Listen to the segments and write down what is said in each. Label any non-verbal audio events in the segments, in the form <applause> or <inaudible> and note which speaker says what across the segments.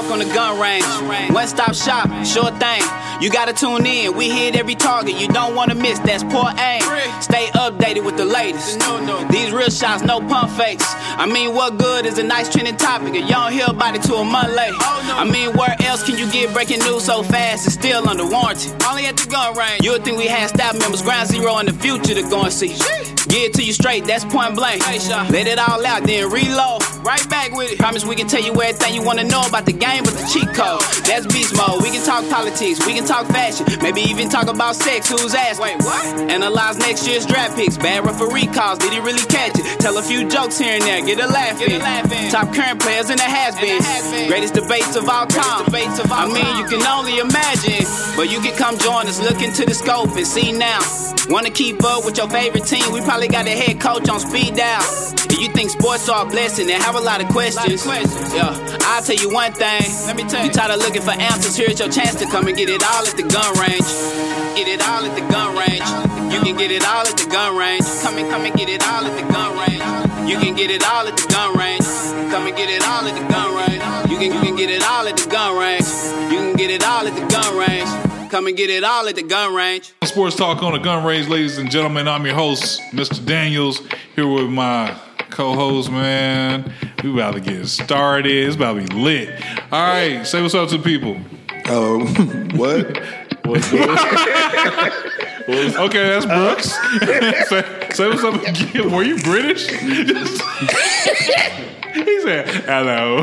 Speaker 1: On the gun range. One stop shop, sure thing. You gotta tune in. We hit every target. You don't wanna miss. That's poor aim. Stay updated with the latest. These real shots, no pump fakes. I mean, what good is a nice trending topic if you don't hear about it till a month late? Oh, I mean, where else can you get breaking news so fast and still under warranty? Only at the gun range. You would think we had staff members ground zero in the future to go and see. Get it to you straight, that's point blank. Let it all out, then reload. Right back with it. Promise we can tell you everything you wanna know about the game, but the cheat code. That's beast mode. We can talk politics, we can talk fashion, maybe even talk about sex. Who's ass? Wait, what? Analyze next year's draft picks, bad referee calls. Did he really catch it? Tell a few jokes here and there, get a laugh in. Top current players in the has-beens. Greatest debates of all time. I mean, you can only imagine, but you can come join us. Look into the scope and see now. Wanna keep up with your favorite team? We probably got a head coach on speed dial. If you think sports are a blessing and have a lot of questions, yeah, I'll tell you one thing. Let me tell you. You tired of looking for answers? Here's your chance to come and get it all at the gun range. Get it all at the gun range. You can get it all at the gun range. Come and come and get it all at the gun range. You can get it all at the gun range. Come and get it all at the gun range. You can you can get it all at the gun range. You can get it all at the gun range. Come and get it all at the gun range.
Speaker 2: Sports Talk on the Gun Range, ladies and gentlemen. I'm your host, Mr. Daniels, here with my co-host, man. We about to get started. It's about to be lit. All right, say what's up to the people.
Speaker 3: Oh, <laughs> what? <laughs>
Speaker 2: Okay, that's Brooks. <laughs> say, say what's up again. Were you British? He said, hello.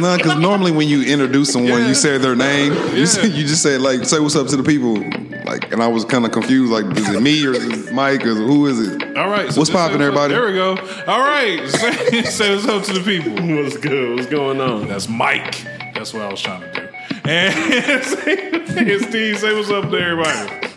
Speaker 3: no, because normally when you introduce someone,
Speaker 2: Yeah.
Speaker 3: you say their name. You, say, you just say like, say what's up to the people. Like, and I was kind of confused. Like, is it me or is it Mike or who is it?
Speaker 2: All right. so
Speaker 3: What's
Speaker 2: just say
Speaker 3: poppin',
Speaker 2: what's up.
Speaker 3: everybody?
Speaker 2: There we go. All right. <laughs> Say, say what's up to the people.
Speaker 4: What's good? What's going on?
Speaker 2: That's Mike. That's what I was trying to do. And, <laughs> say, and Steve, say what's up to everybody.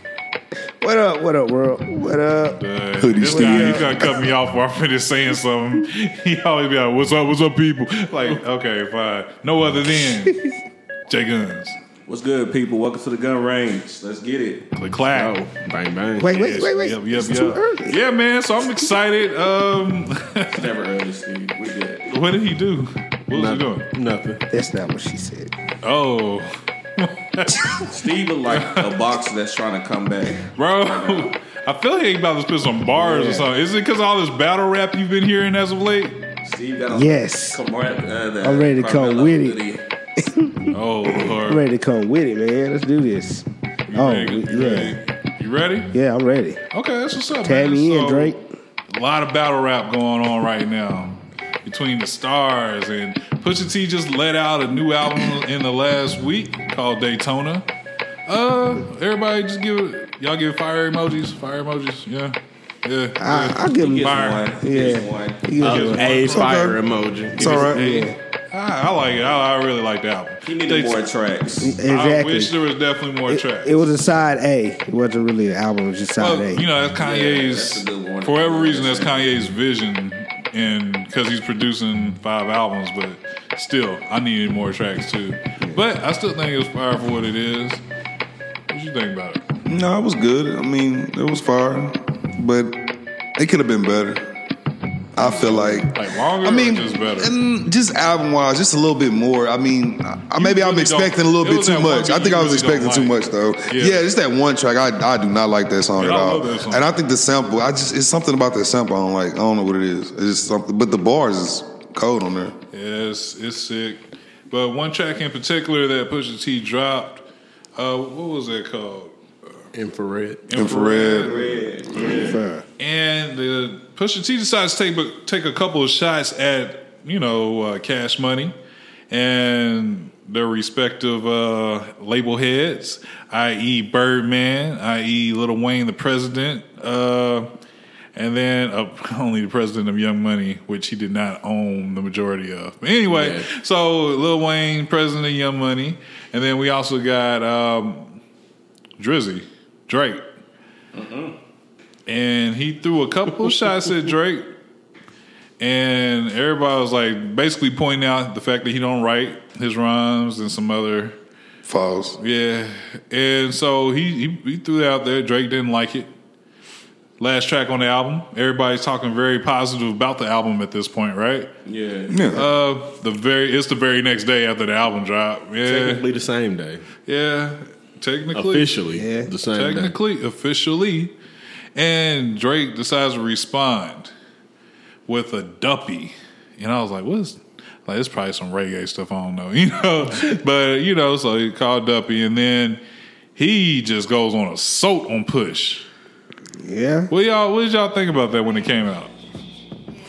Speaker 4: What up? What up, world? What up?
Speaker 3: Hoodie
Speaker 2: this guy,
Speaker 3: Steve.
Speaker 2: he trying to cut me off while I finish saying something. <laughs> He always be like, "What's up? What's up, people?" Like, okay, fine. No other than <laughs> J Guns,
Speaker 5: What's good, people? Welcome to the gun range. Let's get it.
Speaker 2: the clap.
Speaker 4: Oh, bang bang.
Speaker 6: Wait, wait, wait, wait.
Speaker 2: Yep, yep,
Speaker 6: it's
Speaker 2: yep.
Speaker 6: too early.
Speaker 2: Yeah, man. So I'm excited. Um,
Speaker 5: It's <laughs> never early, Steve. We good.
Speaker 2: what did he do? What was he doing?
Speaker 4: Nothing.
Speaker 6: That's not what she said.
Speaker 2: Oh,
Speaker 5: Steve is like a boxer that's trying to come back.
Speaker 2: bro. I feel like he about to spit some bars or something. Is it because of all this battle rap you've been hearing as of late?
Speaker 5: Steve got a
Speaker 6: Yes.
Speaker 5: Come right, uh,
Speaker 6: I'm ready to come with it.
Speaker 5: hoodie. <laughs>
Speaker 2: Oh,
Speaker 6: I'm ready to come with it, man. Let's do this.
Speaker 2: You
Speaker 6: Oh,
Speaker 2: ready? You
Speaker 6: yeah.
Speaker 2: ready? You ready?
Speaker 6: Yeah, I'm ready.
Speaker 2: Okay, that's what's up.
Speaker 6: Tag
Speaker 2: man.
Speaker 6: me in,
Speaker 2: So,
Speaker 6: Drake.
Speaker 2: A lot of battle rap going on right now between the stars and Pusha T just let out a new album in the last week called Daytona. Uh, everybody just give it. Y'all give fire emojis. Fire emojis. Yeah, yeah.
Speaker 6: I,
Speaker 2: yeah.
Speaker 6: I'll give him
Speaker 2: Fire.
Speaker 5: one.
Speaker 6: Yeah.
Speaker 5: Gets one.
Speaker 6: He gives
Speaker 2: Uh,
Speaker 6: one.
Speaker 4: A fire
Speaker 3: okay.
Speaker 4: emoji.
Speaker 3: It's all right.
Speaker 2: Hey, I, I like it. I, I really like the album.
Speaker 5: He needed
Speaker 2: They-
Speaker 5: more tracks.
Speaker 6: Exactly.
Speaker 2: I wish there was definitely more tracks.
Speaker 6: It was a side A. It wasn't really an album. It was just side
Speaker 2: Well,
Speaker 6: A.
Speaker 2: you know, that's
Speaker 5: Yeah,
Speaker 2: Kanye's.
Speaker 5: that's a good one.
Speaker 2: for whatever reason, that's Kanye's vision, and because he's producing five albums, but still, I needed more tracks too. But I still think it was fire for what it is. What you think about it?
Speaker 3: No, it was good. I mean, it was fire, but it could have been better. I feel like.
Speaker 2: Like longer,
Speaker 3: I mean,
Speaker 2: or just better?
Speaker 3: mm, just album wise, just a little bit more. I mean, I, maybe I'm expecting a little bit too much. I think I was
Speaker 2: really don't
Speaker 3: expecting too
Speaker 2: like.
Speaker 3: much though.
Speaker 2: Yeah.
Speaker 3: Yeah, just that one track. I I do not like that song
Speaker 2: Yeah,
Speaker 3: at
Speaker 2: I
Speaker 3: all.
Speaker 2: love that song.
Speaker 3: And I think the sample, I just it's something about that sample. I don't like. I don't know what it is. It's just something. But the bars is cold on there.
Speaker 2: Yeah, it's, it's sick. But one track in particular that Pusha T dropped, uh, what was that called?
Speaker 4: Infrared.
Speaker 3: Infrared.
Speaker 6: Fire.
Speaker 2: And the Pusha T decides to take take a couple of shots at you know uh, Cash Money and their respective uh, label heads, i.e. Birdman, i.e. Lil Wayne, the president, uh, and then uh, <laughs> only the president of Young Money, which he did not own the majority of. But anyway,
Speaker 4: Yeah.
Speaker 2: so Lil Wayne, president of Young Money, and then we also got um, Drizzy, Drake and he threw a couple of shots at Drake, and everybody was like basically pointing out the fact that he don't write his rhymes and some other
Speaker 3: False.
Speaker 2: yeah, and so he he, he threw it out there. Drake didn't like it. last track on the album. Everybody's talking very positive about the album at this point, right?
Speaker 5: Yeah.
Speaker 3: Yeah.
Speaker 2: Uh, the very it's the very next day after the album drop. Yeah,
Speaker 4: Technically the same day.
Speaker 2: yeah. Technically,
Speaker 4: Officially
Speaker 6: Yeah.
Speaker 4: the same day.
Speaker 2: technically, officially, and Drake decides to respond with a duppy, and I was like, "What's like? It's probably some reggae stuff. I don't know, <laughs> you know." but you know, so he called duppy, and then he just goes on assault on Push.
Speaker 6: Yeah.
Speaker 2: What y'all? What did y'all think about that when it came out?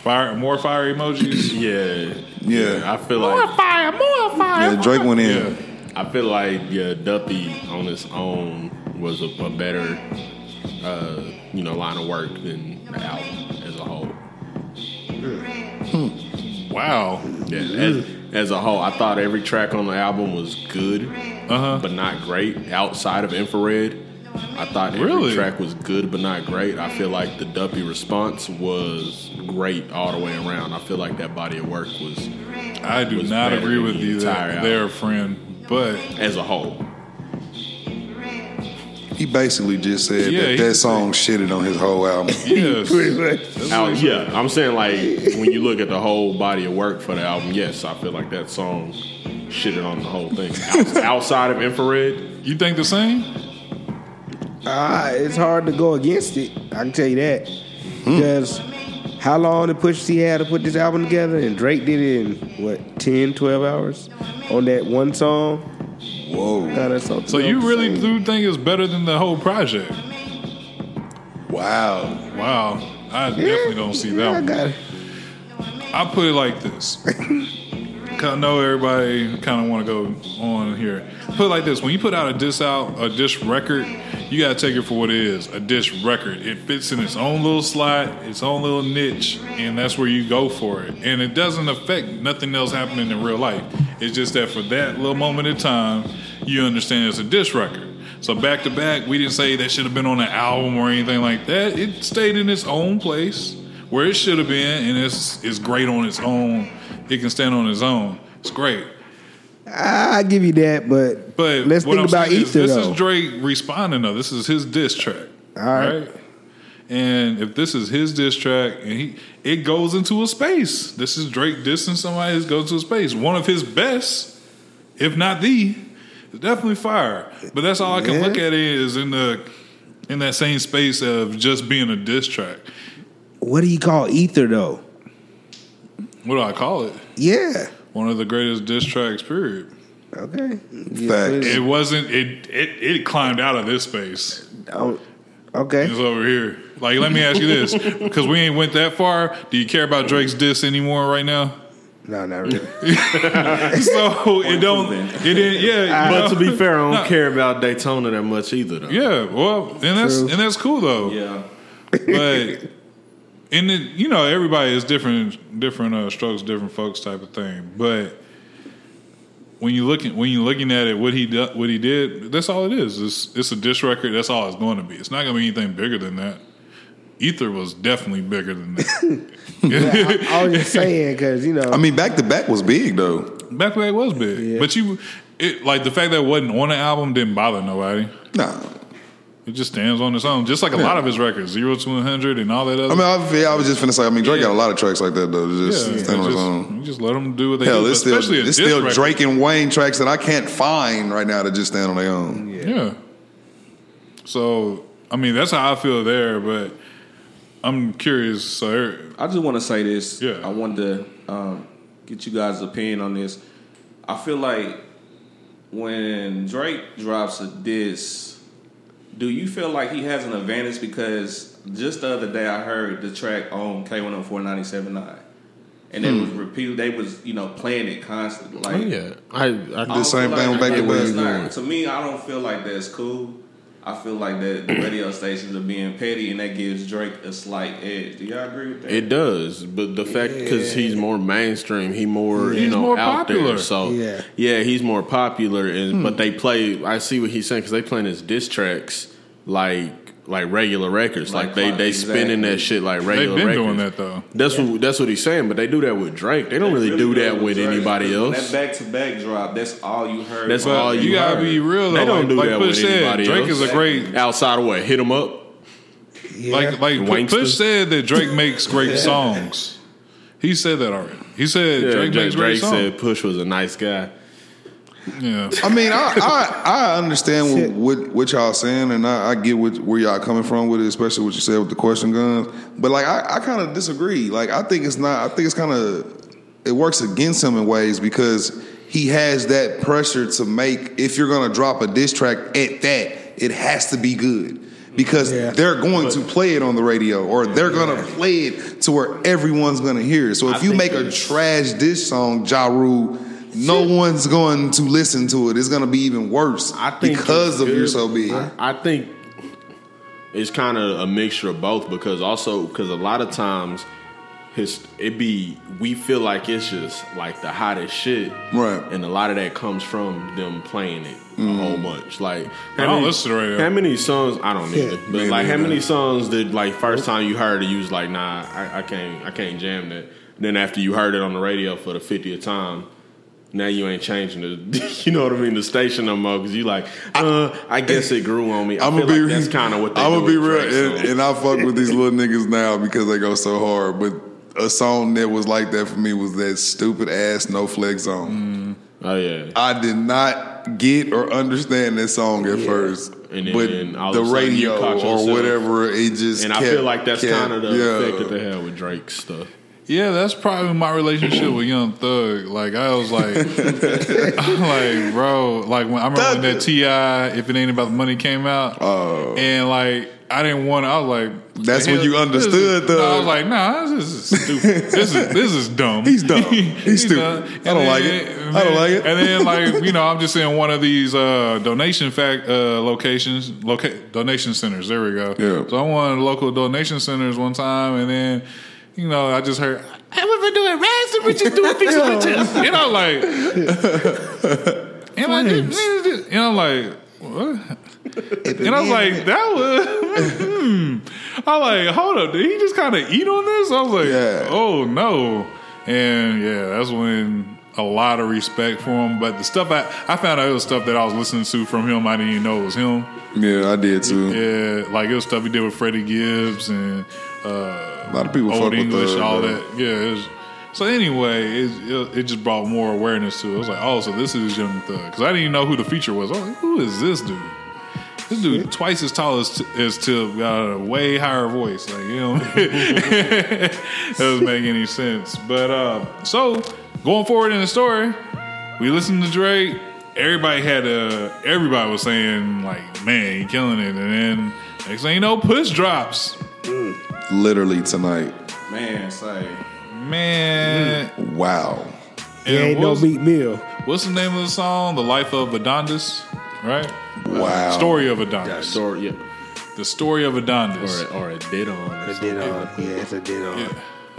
Speaker 2: Fire, more fire emojis. <clears throat>
Speaker 4: Yeah.
Speaker 3: Yeah.
Speaker 4: I feel like more
Speaker 2: fire, more fire.
Speaker 3: yeah, Drake went in.
Speaker 2: Yeah.
Speaker 4: I feel like yeah, Duppy on his own was a, a better uh, you know, line of work than the album as a whole.
Speaker 2: Wow.
Speaker 4: Yeah, as, as a whole, I thought every track on the album was good,
Speaker 2: Uh-huh.
Speaker 4: but not great. Outside of Infrared, I thought every
Speaker 2: Really?
Speaker 4: track was good, but not great. I feel like the Duppy response was great all the way around. I feel like that body of work was
Speaker 2: I do
Speaker 4: was
Speaker 2: not agree with
Speaker 4: the
Speaker 2: you that they're friend, but
Speaker 4: as a whole.
Speaker 3: He basically just said
Speaker 2: Yeah,
Speaker 3: that
Speaker 2: he
Speaker 3: that
Speaker 2: just
Speaker 3: song shitted on his whole album. <laughs>
Speaker 2: yes.
Speaker 4: Now, yeah, I'm saying like when you look at the whole body of work for the album, yes, I feel like that song shitted on the whole thing. Outs- <laughs> outside of Infrared,
Speaker 2: You think the same?
Speaker 6: Uh, it's hard to go against it. I can tell you that. Because how long did Push T had to put this album together? And Drake did it in, what, 10, 12 hours? On that one song?
Speaker 3: Whoa.
Speaker 6: Nah, that's something
Speaker 2: So you really do think it's better than the whole project?
Speaker 3: Wow.
Speaker 2: Wow. I definitely don't see that
Speaker 6: yeah,
Speaker 2: one.
Speaker 6: I got it.
Speaker 2: I put it like this. <laughs> 'Cause I know everybody kind of want to go on here. Put it like this: when you put out a diss out a diss record, you gotta take it for what it is. A diss record. It fits in its own little slot, its own little niche, and that's where you go for it. And it doesn't affect nothing else happening in real life. It's just that for that little moment in time, you understand it's a diss record. So back to back, we didn't say that should have been on an album or anything like that. It stayed in its own place where it should have been, and it's it's great on its own. It can stand on its own. It's great.
Speaker 6: I, give you that, but,
Speaker 2: But
Speaker 6: let's think
Speaker 2: I'm
Speaker 6: about
Speaker 2: saying is this
Speaker 6: though.
Speaker 2: is Drake responding though. This is his diss track.
Speaker 6: All right.
Speaker 2: And if this is his diss track, and he it goes into a space. This is Drake dissing somebody. It goes to a space. One of his best, if not the, is definitely fire. But that's all I can
Speaker 6: Yeah.
Speaker 2: look at it is in the in that same space of just being a diss track.
Speaker 6: what do you call Ether, though?
Speaker 2: What do I call it?
Speaker 6: Yeah.
Speaker 2: One of the greatest diss tracks. Period.
Speaker 6: Okay.
Speaker 3: Facts.
Speaker 2: It wasn't. It it it climbed out of this space.
Speaker 6: Oh, okay.
Speaker 2: It's over here. Like, let me ask you this, <laughs> because we ain't went that far. Do you care about Drake's diss anymore right now?
Speaker 6: No, not really. <laughs> <laughs>
Speaker 2: So it don't. It didn't. Yeah. you
Speaker 4: but
Speaker 2: know?
Speaker 4: to be fair, I don't
Speaker 2: No.
Speaker 4: care about Daytona that much either. Though.
Speaker 2: Yeah. Well, and that's
Speaker 6: True.
Speaker 2: and that's cool though.
Speaker 5: Yeah.
Speaker 2: But and it, you know, everybody is different, different uh, strokes, different folks, type of thing. But when you looking when you're looking at it, what he do, what he did, that's all it is. It's it's a diss record. That's all it's going to be. It's not going to be anything bigger than that. Ether was definitely bigger than that. <laughs>
Speaker 6: I, I was just saying because you know.
Speaker 3: I mean, back to back was big though.
Speaker 2: Back to back was big,
Speaker 6: Yeah.
Speaker 2: but you, it like the fact that it wasn't on the album didn't bother nobody.
Speaker 3: Nah.
Speaker 2: It just stands on its own, just like a lot of his records, zero to one hundred and all that other.
Speaker 3: I mean, I, yeah, I was just finna say. I mean, Drake got a lot of tracks like that though.
Speaker 2: yeah,
Speaker 3: Just
Speaker 2: it
Speaker 3: stand on his
Speaker 2: just,
Speaker 3: own.
Speaker 2: you just let them do what they
Speaker 3: Hell,
Speaker 2: do.
Speaker 3: it's still
Speaker 2: especially
Speaker 3: it's still
Speaker 2: record.
Speaker 3: Drake and Wayne tracks that I can't find right now that just stand on their own.
Speaker 2: Yeah. So I mean, that's how I feel there, but I'm curious. So er,
Speaker 5: I just want to say this.
Speaker 2: Yeah.
Speaker 5: I wanted to um, get you guys' opinion on this. I feel like when Drake drops a diss, do you feel like he has an advantage? Because just the other day I heard the track on K10497.9. and it was repeated. They was you know playing it constantly. Like
Speaker 4: Oh, yeah, I, I
Speaker 5: I don't
Speaker 3: same thing with Back
Speaker 5: I
Speaker 3: to
Speaker 5: get where
Speaker 3: Back.
Speaker 5: it's not- To me, I don't feel like that's cool. I feel like that the radio stations are being petty, and that gives Drake a slight edge. Do y'all agree with that?
Speaker 4: It does, but the fact because he's more mainstream, he more you know
Speaker 2: more
Speaker 4: out
Speaker 2: popular.
Speaker 4: there. So
Speaker 6: Yeah.
Speaker 4: yeah, he's more popular, and but hmm. they play. I see what he's saying because they playing his diss tracks like like regular records, like,
Speaker 5: Like
Speaker 4: they
Speaker 5: Clock,
Speaker 4: they spinning that shit like regular.
Speaker 2: they've been
Speaker 4: records.
Speaker 2: doing that though.
Speaker 4: That's what that's what he's saying, but they do that with Drake. They don't really, do that with
Speaker 5: Drake.
Speaker 4: anybody else.
Speaker 5: That back to back drop, that's all you heard.
Speaker 4: That's
Speaker 2: But
Speaker 4: all
Speaker 2: you,
Speaker 4: you
Speaker 2: gotta
Speaker 4: heard.
Speaker 2: be real though.
Speaker 4: They don't
Speaker 2: like,
Speaker 4: do
Speaker 2: like
Speaker 4: that
Speaker 2: Push
Speaker 4: with
Speaker 2: said,
Speaker 4: anybody
Speaker 2: Drake
Speaker 4: else.
Speaker 2: is a great.
Speaker 4: Outside of what hit him up.
Speaker 6: Yeah.
Speaker 2: Like like
Speaker 4: Wanksta.
Speaker 2: Push said that Drake makes great <laughs> songs. He said that already. He said
Speaker 4: Yeah,
Speaker 2: Drake
Speaker 4: Drake,
Speaker 2: makes great songs.
Speaker 4: Drake
Speaker 2: songs.
Speaker 4: said Push was a nice guy.
Speaker 2: Yeah.
Speaker 3: I mean, I I, I understand what, what what y'all saying, and I, I get what, where y'all coming from with it, especially what you said with the question guns. But like, I, I kind of disagree. Like, I think it's not. I think it's kind of it works against him in ways because he has that pressure to make. If you're gonna drop a diss track at that, it has to be good. Because
Speaker 6: Yeah.
Speaker 3: they're going to play it on the radio, or they're gonna play it to where everyone's gonna hear it. So if
Speaker 4: I
Speaker 3: you make a trash diss song, Ja Rule, no one's going to listen to it. It's going to be even worse
Speaker 4: I think
Speaker 3: because of
Speaker 4: good.
Speaker 3: You're So Big.
Speaker 4: I, I think it's kind of a mixture of both because also because a lot of times his it be we feel like it's just like the hottest shit,
Speaker 3: Right.
Speaker 4: And a lot of that comes from them playing it a mm-hmm. whole bunch. Like
Speaker 2: I don't listen to the radio.
Speaker 4: How many songs? I don't either. But
Speaker 3: Me
Speaker 4: like how many songs did like first time you heard it, you was like, nah, I, I can't, I can't jam that. Then after you heard it on the radio for the fiftieth time. Now you ain't changing the, <laughs> you know what I mean, the station no more because you like, uh, I guess it grew on me. I
Speaker 3: I'm gonna be
Speaker 4: like that's kind of what they
Speaker 3: I'm gonna be real,
Speaker 4: Drake
Speaker 3: and,
Speaker 4: songs.
Speaker 3: and I fuck with these little niggas now because they go so hard. But a song that was like that for me was that stupid ass No Flex song.
Speaker 4: oh yeah,
Speaker 3: I did not get or understand that song at first,
Speaker 4: And then
Speaker 3: but
Speaker 4: all
Speaker 3: the
Speaker 4: of a sudden you
Speaker 3: radio
Speaker 4: caught
Speaker 3: or whatever, it just
Speaker 4: and I feel like that's kind of the
Speaker 3: yeah.
Speaker 4: effect that they had with Drake's stuff.
Speaker 2: Yeah, that's probably my relationship with Young Thug. Like I was like, <laughs> I'm like, bro, like when I remember when that T.I., if it ain't about the money, came out, oh. and like I didn't want. I was like.
Speaker 3: That's when you understood
Speaker 2: is- No, I was like, nah, this is stupid. this is this is dumb.
Speaker 3: He's dumb. <laughs> He's stupid.
Speaker 2: dumb.
Speaker 3: I don't
Speaker 2: And
Speaker 3: like it. I don't like it.
Speaker 2: And then like you know, I'm just in one of these uh, donation fact uh, locations, loca- donation centers. There we go.
Speaker 3: Yeah.
Speaker 2: So I went to local donation centers one time, and then you know I just heard. I was doing rags and riches <laughs> doing fix my chest. You know, like, and like, you know, like, what? And I was like, that was. hmm. I was like, hold up, did he just kind of eat on this? I was like,
Speaker 3: Yeah.
Speaker 2: oh no. And yeah, that's when a lot of respect for him. But the stuff I I found out it was stuff that I was listening to from him. I didn't even know it was him.
Speaker 3: Yeah, I did too.
Speaker 2: Yeah, like it was stuff he did with Freddie Gibbs and uh,
Speaker 3: A lot of people fuck
Speaker 2: Old
Speaker 3: with
Speaker 2: English,
Speaker 3: Thug,
Speaker 2: all
Speaker 3: bro.
Speaker 2: that. Yeah. It was, so anyway, it, it, it just brought more awareness to it. I was like, oh, so this is Young Thug because I didn't even know who the feature was. I was like, who is this dude? This dude twice as tall as as Tip, got a way higher voice. Like you know, <laughs> that doesn't make any sense. But uh, so going forward in the story, we listened to Drake. Everybody had a. Everybody was saying like, "Man, he killing it," and then next thing you know, Push drops.
Speaker 3: Literally tonight.
Speaker 5: Man, say
Speaker 2: Man,
Speaker 3: Wow.
Speaker 6: He
Speaker 2: and
Speaker 6: ain't no
Speaker 2: what's,
Speaker 6: Meek Mill.
Speaker 2: what's the name of the song? The Life of Adondis, right?
Speaker 3: Wow.
Speaker 2: Story of
Speaker 4: Yeah,
Speaker 2: Adondis.
Speaker 4: story, yeah,
Speaker 2: The story of Adondis.
Speaker 4: or a, or a did on. or
Speaker 6: A dead on. Yeah, it's a dead on.
Speaker 2: Yeah.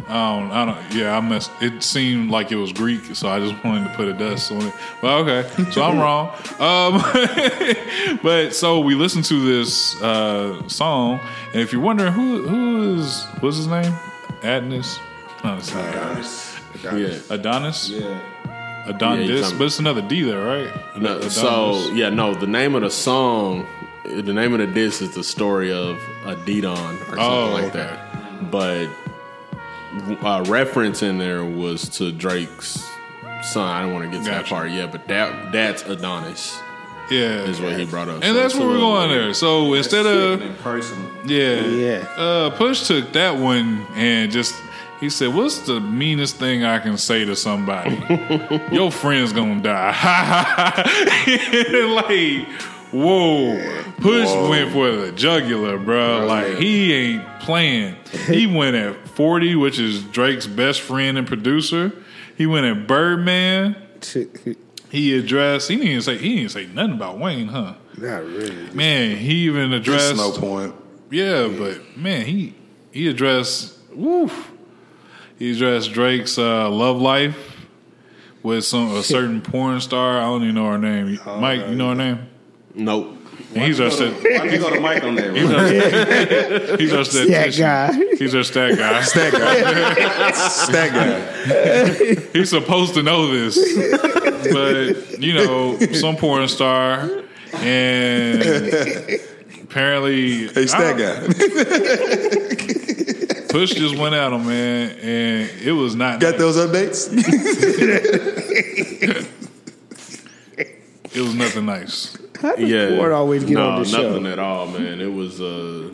Speaker 2: I don't, I don't, yeah, I messed, it seemed like it was Greek, so I just wanted to put a dust on it. But okay, so I'm <laughs> wrong. Um, <laughs> but so we listened to this uh, song, and if you're wondering who who is, what's his name? Adnis? No, it's not Adonis.
Speaker 4: Yeah.
Speaker 2: Adonis?
Speaker 5: yeah.
Speaker 4: Yeah,
Speaker 2: Adonis,
Speaker 4: you talking-
Speaker 2: but it's another D there, right?
Speaker 4: No,
Speaker 2: Adonis.
Speaker 4: so yeah, no. The name of the song, the name of the disc is the story of a Didon or something
Speaker 2: Oh,
Speaker 4: like
Speaker 2: okay.
Speaker 4: that. But uh, reference in there was to Drake's son. I don't want to get to that part yet, but that that's Adonis
Speaker 2: yeah,
Speaker 4: is what he brought up.
Speaker 2: and
Speaker 4: So
Speaker 2: that's where we're going
Speaker 4: weird.
Speaker 2: there. So instead of
Speaker 5: in person.
Speaker 2: Yeah.
Speaker 6: Yeah.
Speaker 2: Uh, Push took that one and just he said, "What's the meanest thing I can say to somebody? <laughs> Your friend's gonna die." <laughs> like, whoa! Push went for the jugular, bro. like he ain't playing. He <laughs> went at forty, which is Drake's best friend and producer. He went at Birdman. He addressed. He didn't say. He didn't say nothing about Wayne, huh?
Speaker 6: Not really.
Speaker 2: Man, he even
Speaker 3: There's
Speaker 2: addressed.
Speaker 3: no point.
Speaker 2: Yeah, but man, he he addressed woof. He addressed Drake's uh, love life with some a <laughs> certain porn star. I don't even know her name. Mike, you know her name?
Speaker 4: Nope.
Speaker 2: And he's our
Speaker 5: Why
Speaker 2: stat.
Speaker 5: don't you go to Mike on that?
Speaker 2: He's our, <laughs> he's our
Speaker 6: Stat guy.
Speaker 2: He's our stat guy. <laughs>
Speaker 3: That guy. that guy. <laughs>
Speaker 2: He's supposed to know this, but you know, some porn star and apparently,
Speaker 3: Hey, stat guy.
Speaker 2: Push just went at him, man, and it was not
Speaker 3: Got
Speaker 2: nice.
Speaker 3: those updates?
Speaker 2: It was nothing nice.
Speaker 4: Yeah,
Speaker 6: Ford always get
Speaker 4: no,
Speaker 6: on the show?
Speaker 4: nothing at all, man. It was uh,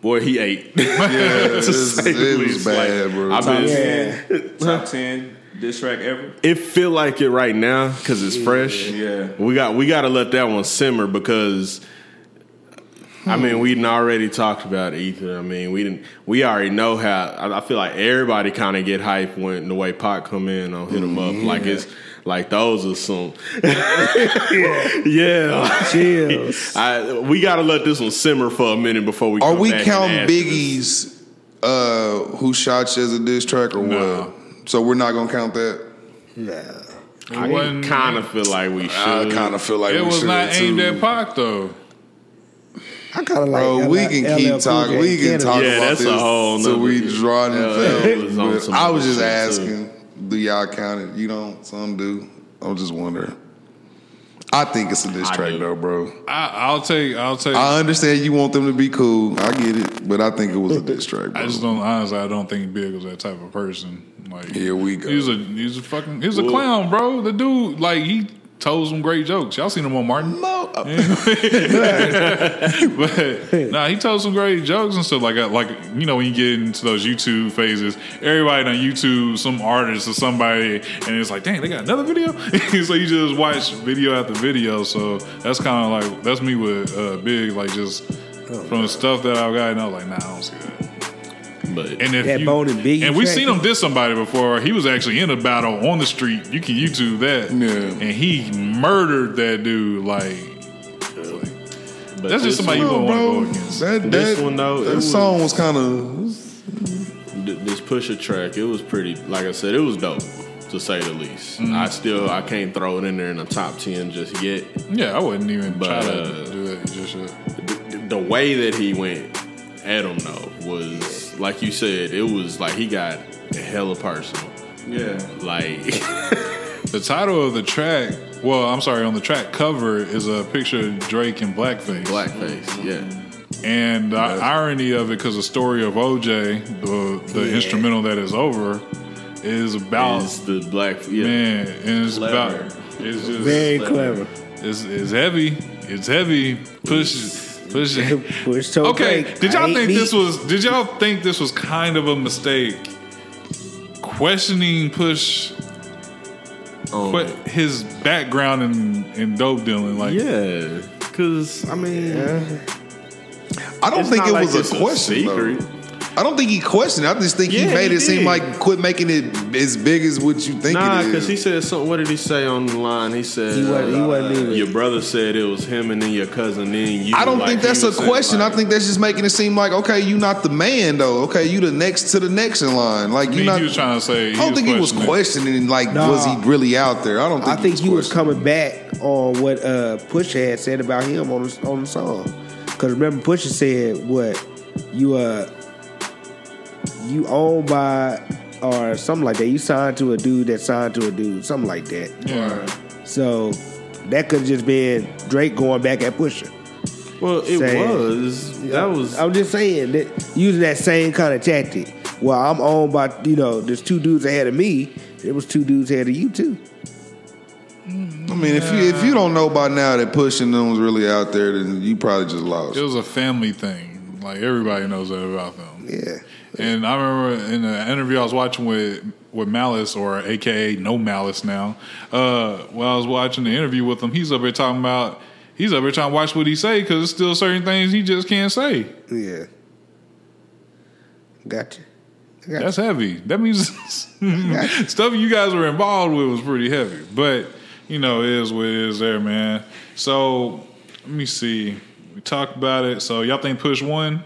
Speaker 4: boy, he ate. <laughs>
Speaker 3: Yeah, it was, it was bad,
Speaker 4: Like,
Speaker 3: bro.
Speaker 4: I've been,
Speaker 6: Yeah.
Speaker 5: Top ten diss track ever.
Speaker 4: it feel like it right now because it's fresh.
Speaker 5: Yeah.
Speaker 4: we got we got to let that one simmer because. I mean, we didn't already talked about Ether. I mean, we didn't. We already know how. I, I feel like everybody kind of get hype when the way Pac come in on hit him up. Like it's like those are some. <laughs> yeah,
Speaker 6: Chills.
Speaker 4: I, we got to let this one simmer for a minute before we.
Speaker 3: Are we
Speaker 4: back and
Speaker 3: counting
Speaker 4: add to this.
Speaker 3: Biggie's uh, who shot you as a diss track or
Speaker 2: No.
Speaker 3: what? So we're not gonna count that.
Speaker 6: Nah.
Speaker 4: I kind of feel like we should.
Speaker 3: I kind of feel like
Speaker 2: It
Speaker 3: we
Speaker 2: was
Speaker 3: should
Speaker 2: not aimed
Speaker 3: too.
Speaker 2: at Pac though.
Speaker 6: I kind of like.
Speaker 3: Bro, we can
Speaker 6: LL
Speaker 3: keep
Speaker 6: Cool
Speaker 3: talking.
Speaker 6: J
Speaker 3: We can talk
Speaker 4: Yeah,
Speaker 3: about
Speaker 4: that's a
Speaker 3: this
Speaker 4: whole
Speaker 3: till we
Speaker 4: nother-
Speaker 3: draw in
Speaker 4: Yeah,
Speaker 3: the
Speaker 4: that was on
Speaker 3: film.
Speaker 4: some
Speaker 3: I was just
Speaker 4: shit,
Speaker 3: asking, do y'all count it? You don't. Some do. I'm just wondering. I think it's a diss
Speaker 4: I
Speaker 3: track
Speaker 4: do.
Speaker 3: though, bro.
Speaker 2: I, I'll take. I'll take.
Speaker 3: I understand you want them to be cool. I get it, but I think it was a <laughs> diss track, bro.
Speaker 2: I just don't honestly. I don't think Big was that type of person. Like
Speaker 3: Here we go.
Speaker 2: He's a he's a fucking he's a clown, bro. The dude like he told some great jokes. Y'all seen him on Martin?
Speaker 3: Mo- <laughs> <laughs>
Speaker 2: but nah, he told some great jokes and stuff like that. Like you know when you get into those YouTube phases, everybody on YouTube, some artist or somebody, and it's like, dang, they got another video. <laughs> so you just watch video after video. So that's kind of like that's me with uh, Big. Like just from the stuff that I've got, and I was like, nah, I don't see that.
Speaker 4: But
Speaker 2: And if
Speaker 6: That
Speaker 2: you,
Speaker 6: Bone and Biggie
Speaker 2: and we
Speaker 6: track.
Speaker 2: seen him diss somebody before. He was actually in a battle on the street. You can YouTube that.
Speaker 3: Yeah.
Speaker 2: And he murdered that dude. Like,
Speaker 4: but
Speaker 2: that's just somebody you
Speaker 3: No,
Speaker 2: wouldn't want to go against.
Speaker 3: That,
Speaker 4: This
Speaker 3: that,
Speaker 4: one, though, it
Speaker 3: that
Speaker 4: was-
Speaker 3: song was kind of.
Speaker 4: th- this pusher track, it was pretty. Like I said, it was dope to say the least. I still I can't throw it in there in the top ten just yet.
Speaker 2: Yeah, I wouldn't even
Speaker 4: But,
Speaker 2: try to
Speaker 4: uh,
Speaker 2: do that just yet.
Speaker 4: The, the way that he went at him though was like you said, it was like he got hella personal.
Speaker 5: Yeah.
Speaker 4: Like <laughs>
Speaker 2: The title of the track, well, I'm sorry, on the track cover is a picture of Drake in blackface.
Speaker 4: blackface, yeah.
Speaker 2: And the irony of it, because the story of OJ, the the
Speaker 6: Yeah.
Speaker 2: instrumental that is over, is about
Speaker 4: Is the black yeah.
Speaker 2: man, and it's
Speaker 5: Clever.
Speaker 2: about it's just
Speaker 6: Very clever.
Speaker 2: It's, it's heavy. It's heavy. Push, push.
Speaker 6: Push toe
Speaker 2: Okay,
Speaker 6: Drake.
Speaker 2: did y'all
Speaker 6: ain't
Speaker 2: think
Speaker 6: beat-
Speaker 2: this was? Did y'all think this was kind of a mistake? Questioning Push,
Speaker 4: Um,
Speaker 2: que- his background in in dope dealing, like
Speaker 4: yeah. Cause
Speaker 6: I mean,
Speaker 3: I don't
Speaker 4: It's
Speaker 3: think
Speaker 4: not
Speaker 3: it
Speaker 4: like
Speaker 3: was a
Speaker 4: it's a
Speaker 3: question. though.
Speaker 4: secret.
Speaker 3: I don't think he questioned. it. I just think he made
Speaker 4: he
Speaker 3: it seem like quit making it as big as what you think
Speaker 4: Nah,
Speaker 3: it
Speaker 4: because he said something. What did he say on the line? He said,
Speaker 6: he wasn't. He wasn't even.
Speaker 4: Your brother said it was him and then your cousin, then you.
Speaker 3: I don't
Speaker 4: like
Speaker 3: think that's a question.
Speaker 4: like-
Speaker 3: I think that's just making it seem like okay, you're not the man though. Okay, you the next to the next in line. Like you
Speaker 2: mean,
Speaker 3: not.
Speaker 2: he was trying to say.
Speaker 3: I don't think he was questioning like
Speaker 6: Nah.
Speaker 3: was he really out there. I don't think.
Speaker 6: I think he was
Speaker 3: questioning.
Speaker 6: coming back on what uh, Pusha had said about him on the, on the song. Because remember, Pusha said what you uh you owned by or something like that. You signed to a dude that signed to a dude, something like that.
Speaker 2: Yeah.
Speaker 6: So that could just been Drake going back at Pusha.
Speaker 4: Well, it
Speaker 6: saying-
Speaker 4: was. That was.
Speaker 6: I'm just saying that using that same kind of tactic. Well, I'm owned by you know, there's two dudes ahead of me. There was two dudes ahead of you too.
Speaker 3: I mean, if you if you don't know by now that pushing them was really out there, then you probably just lost.
Speaker 2: It was a family thing. Like everybody knows that about them.
Speaker 6: Yeah.
Speaker 2: And I remember in an interview I was watching with with Malice or AKA No Malice now. Uh, while I was watching the interview with him, he's up here talking about he's up here trying to watch what he say because there's still certain things he just can't say.
Speaker 6: Yeah. Gotcha. Gotcha.
Speaker 2: That's heavy. That means <laughs> stuff you guys were involved with was pretty heavy. But you know, it is what it is there, man. So let me see. We talked about it. So y'all think Push won?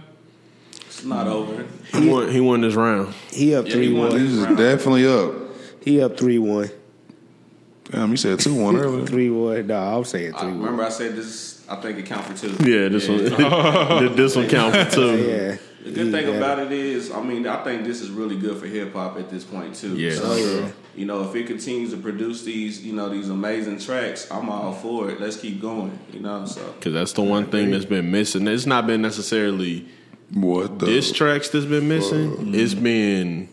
Speaker 5: It's not mm. over.
Speaker 4: He won, he won this round.
Speaker 6: He up three
Speaker 5: he
Speaker 6: one.
Speaker 3: He's just definitely up.
Speaker 6: He up three one.
Speaker 3: Damn, you said two one earlier. <laughs>
Speaker 6: Three one. No, I'm saying
Speaker 5: I
Speaker 6: three one.
Speaker 5: remember I said this. I think it count for two.
Speaker 4: Yeah, this one. <laughs> this one count for two.
Speaker 6: Yeah.
Speaker 5: The good thing
Speaker 6: Yeah.
Speaker 5: about it is, I mean, I think this is really good for hip hop at this point too.
Speaker 4: Yeah.
Speaker 5: So,
Speaker 6: Oh, yeah.
Speaker 5: you know, if it continues to produce these, you know, these amazing tracks, I'm all for it. Let's keep going. You know, so
Speaker 4: Because that's the one thing that's been missing. It's not been necessarily
Speaker 3: What the?
Speaker 4: diss tracks that's been missing. It's been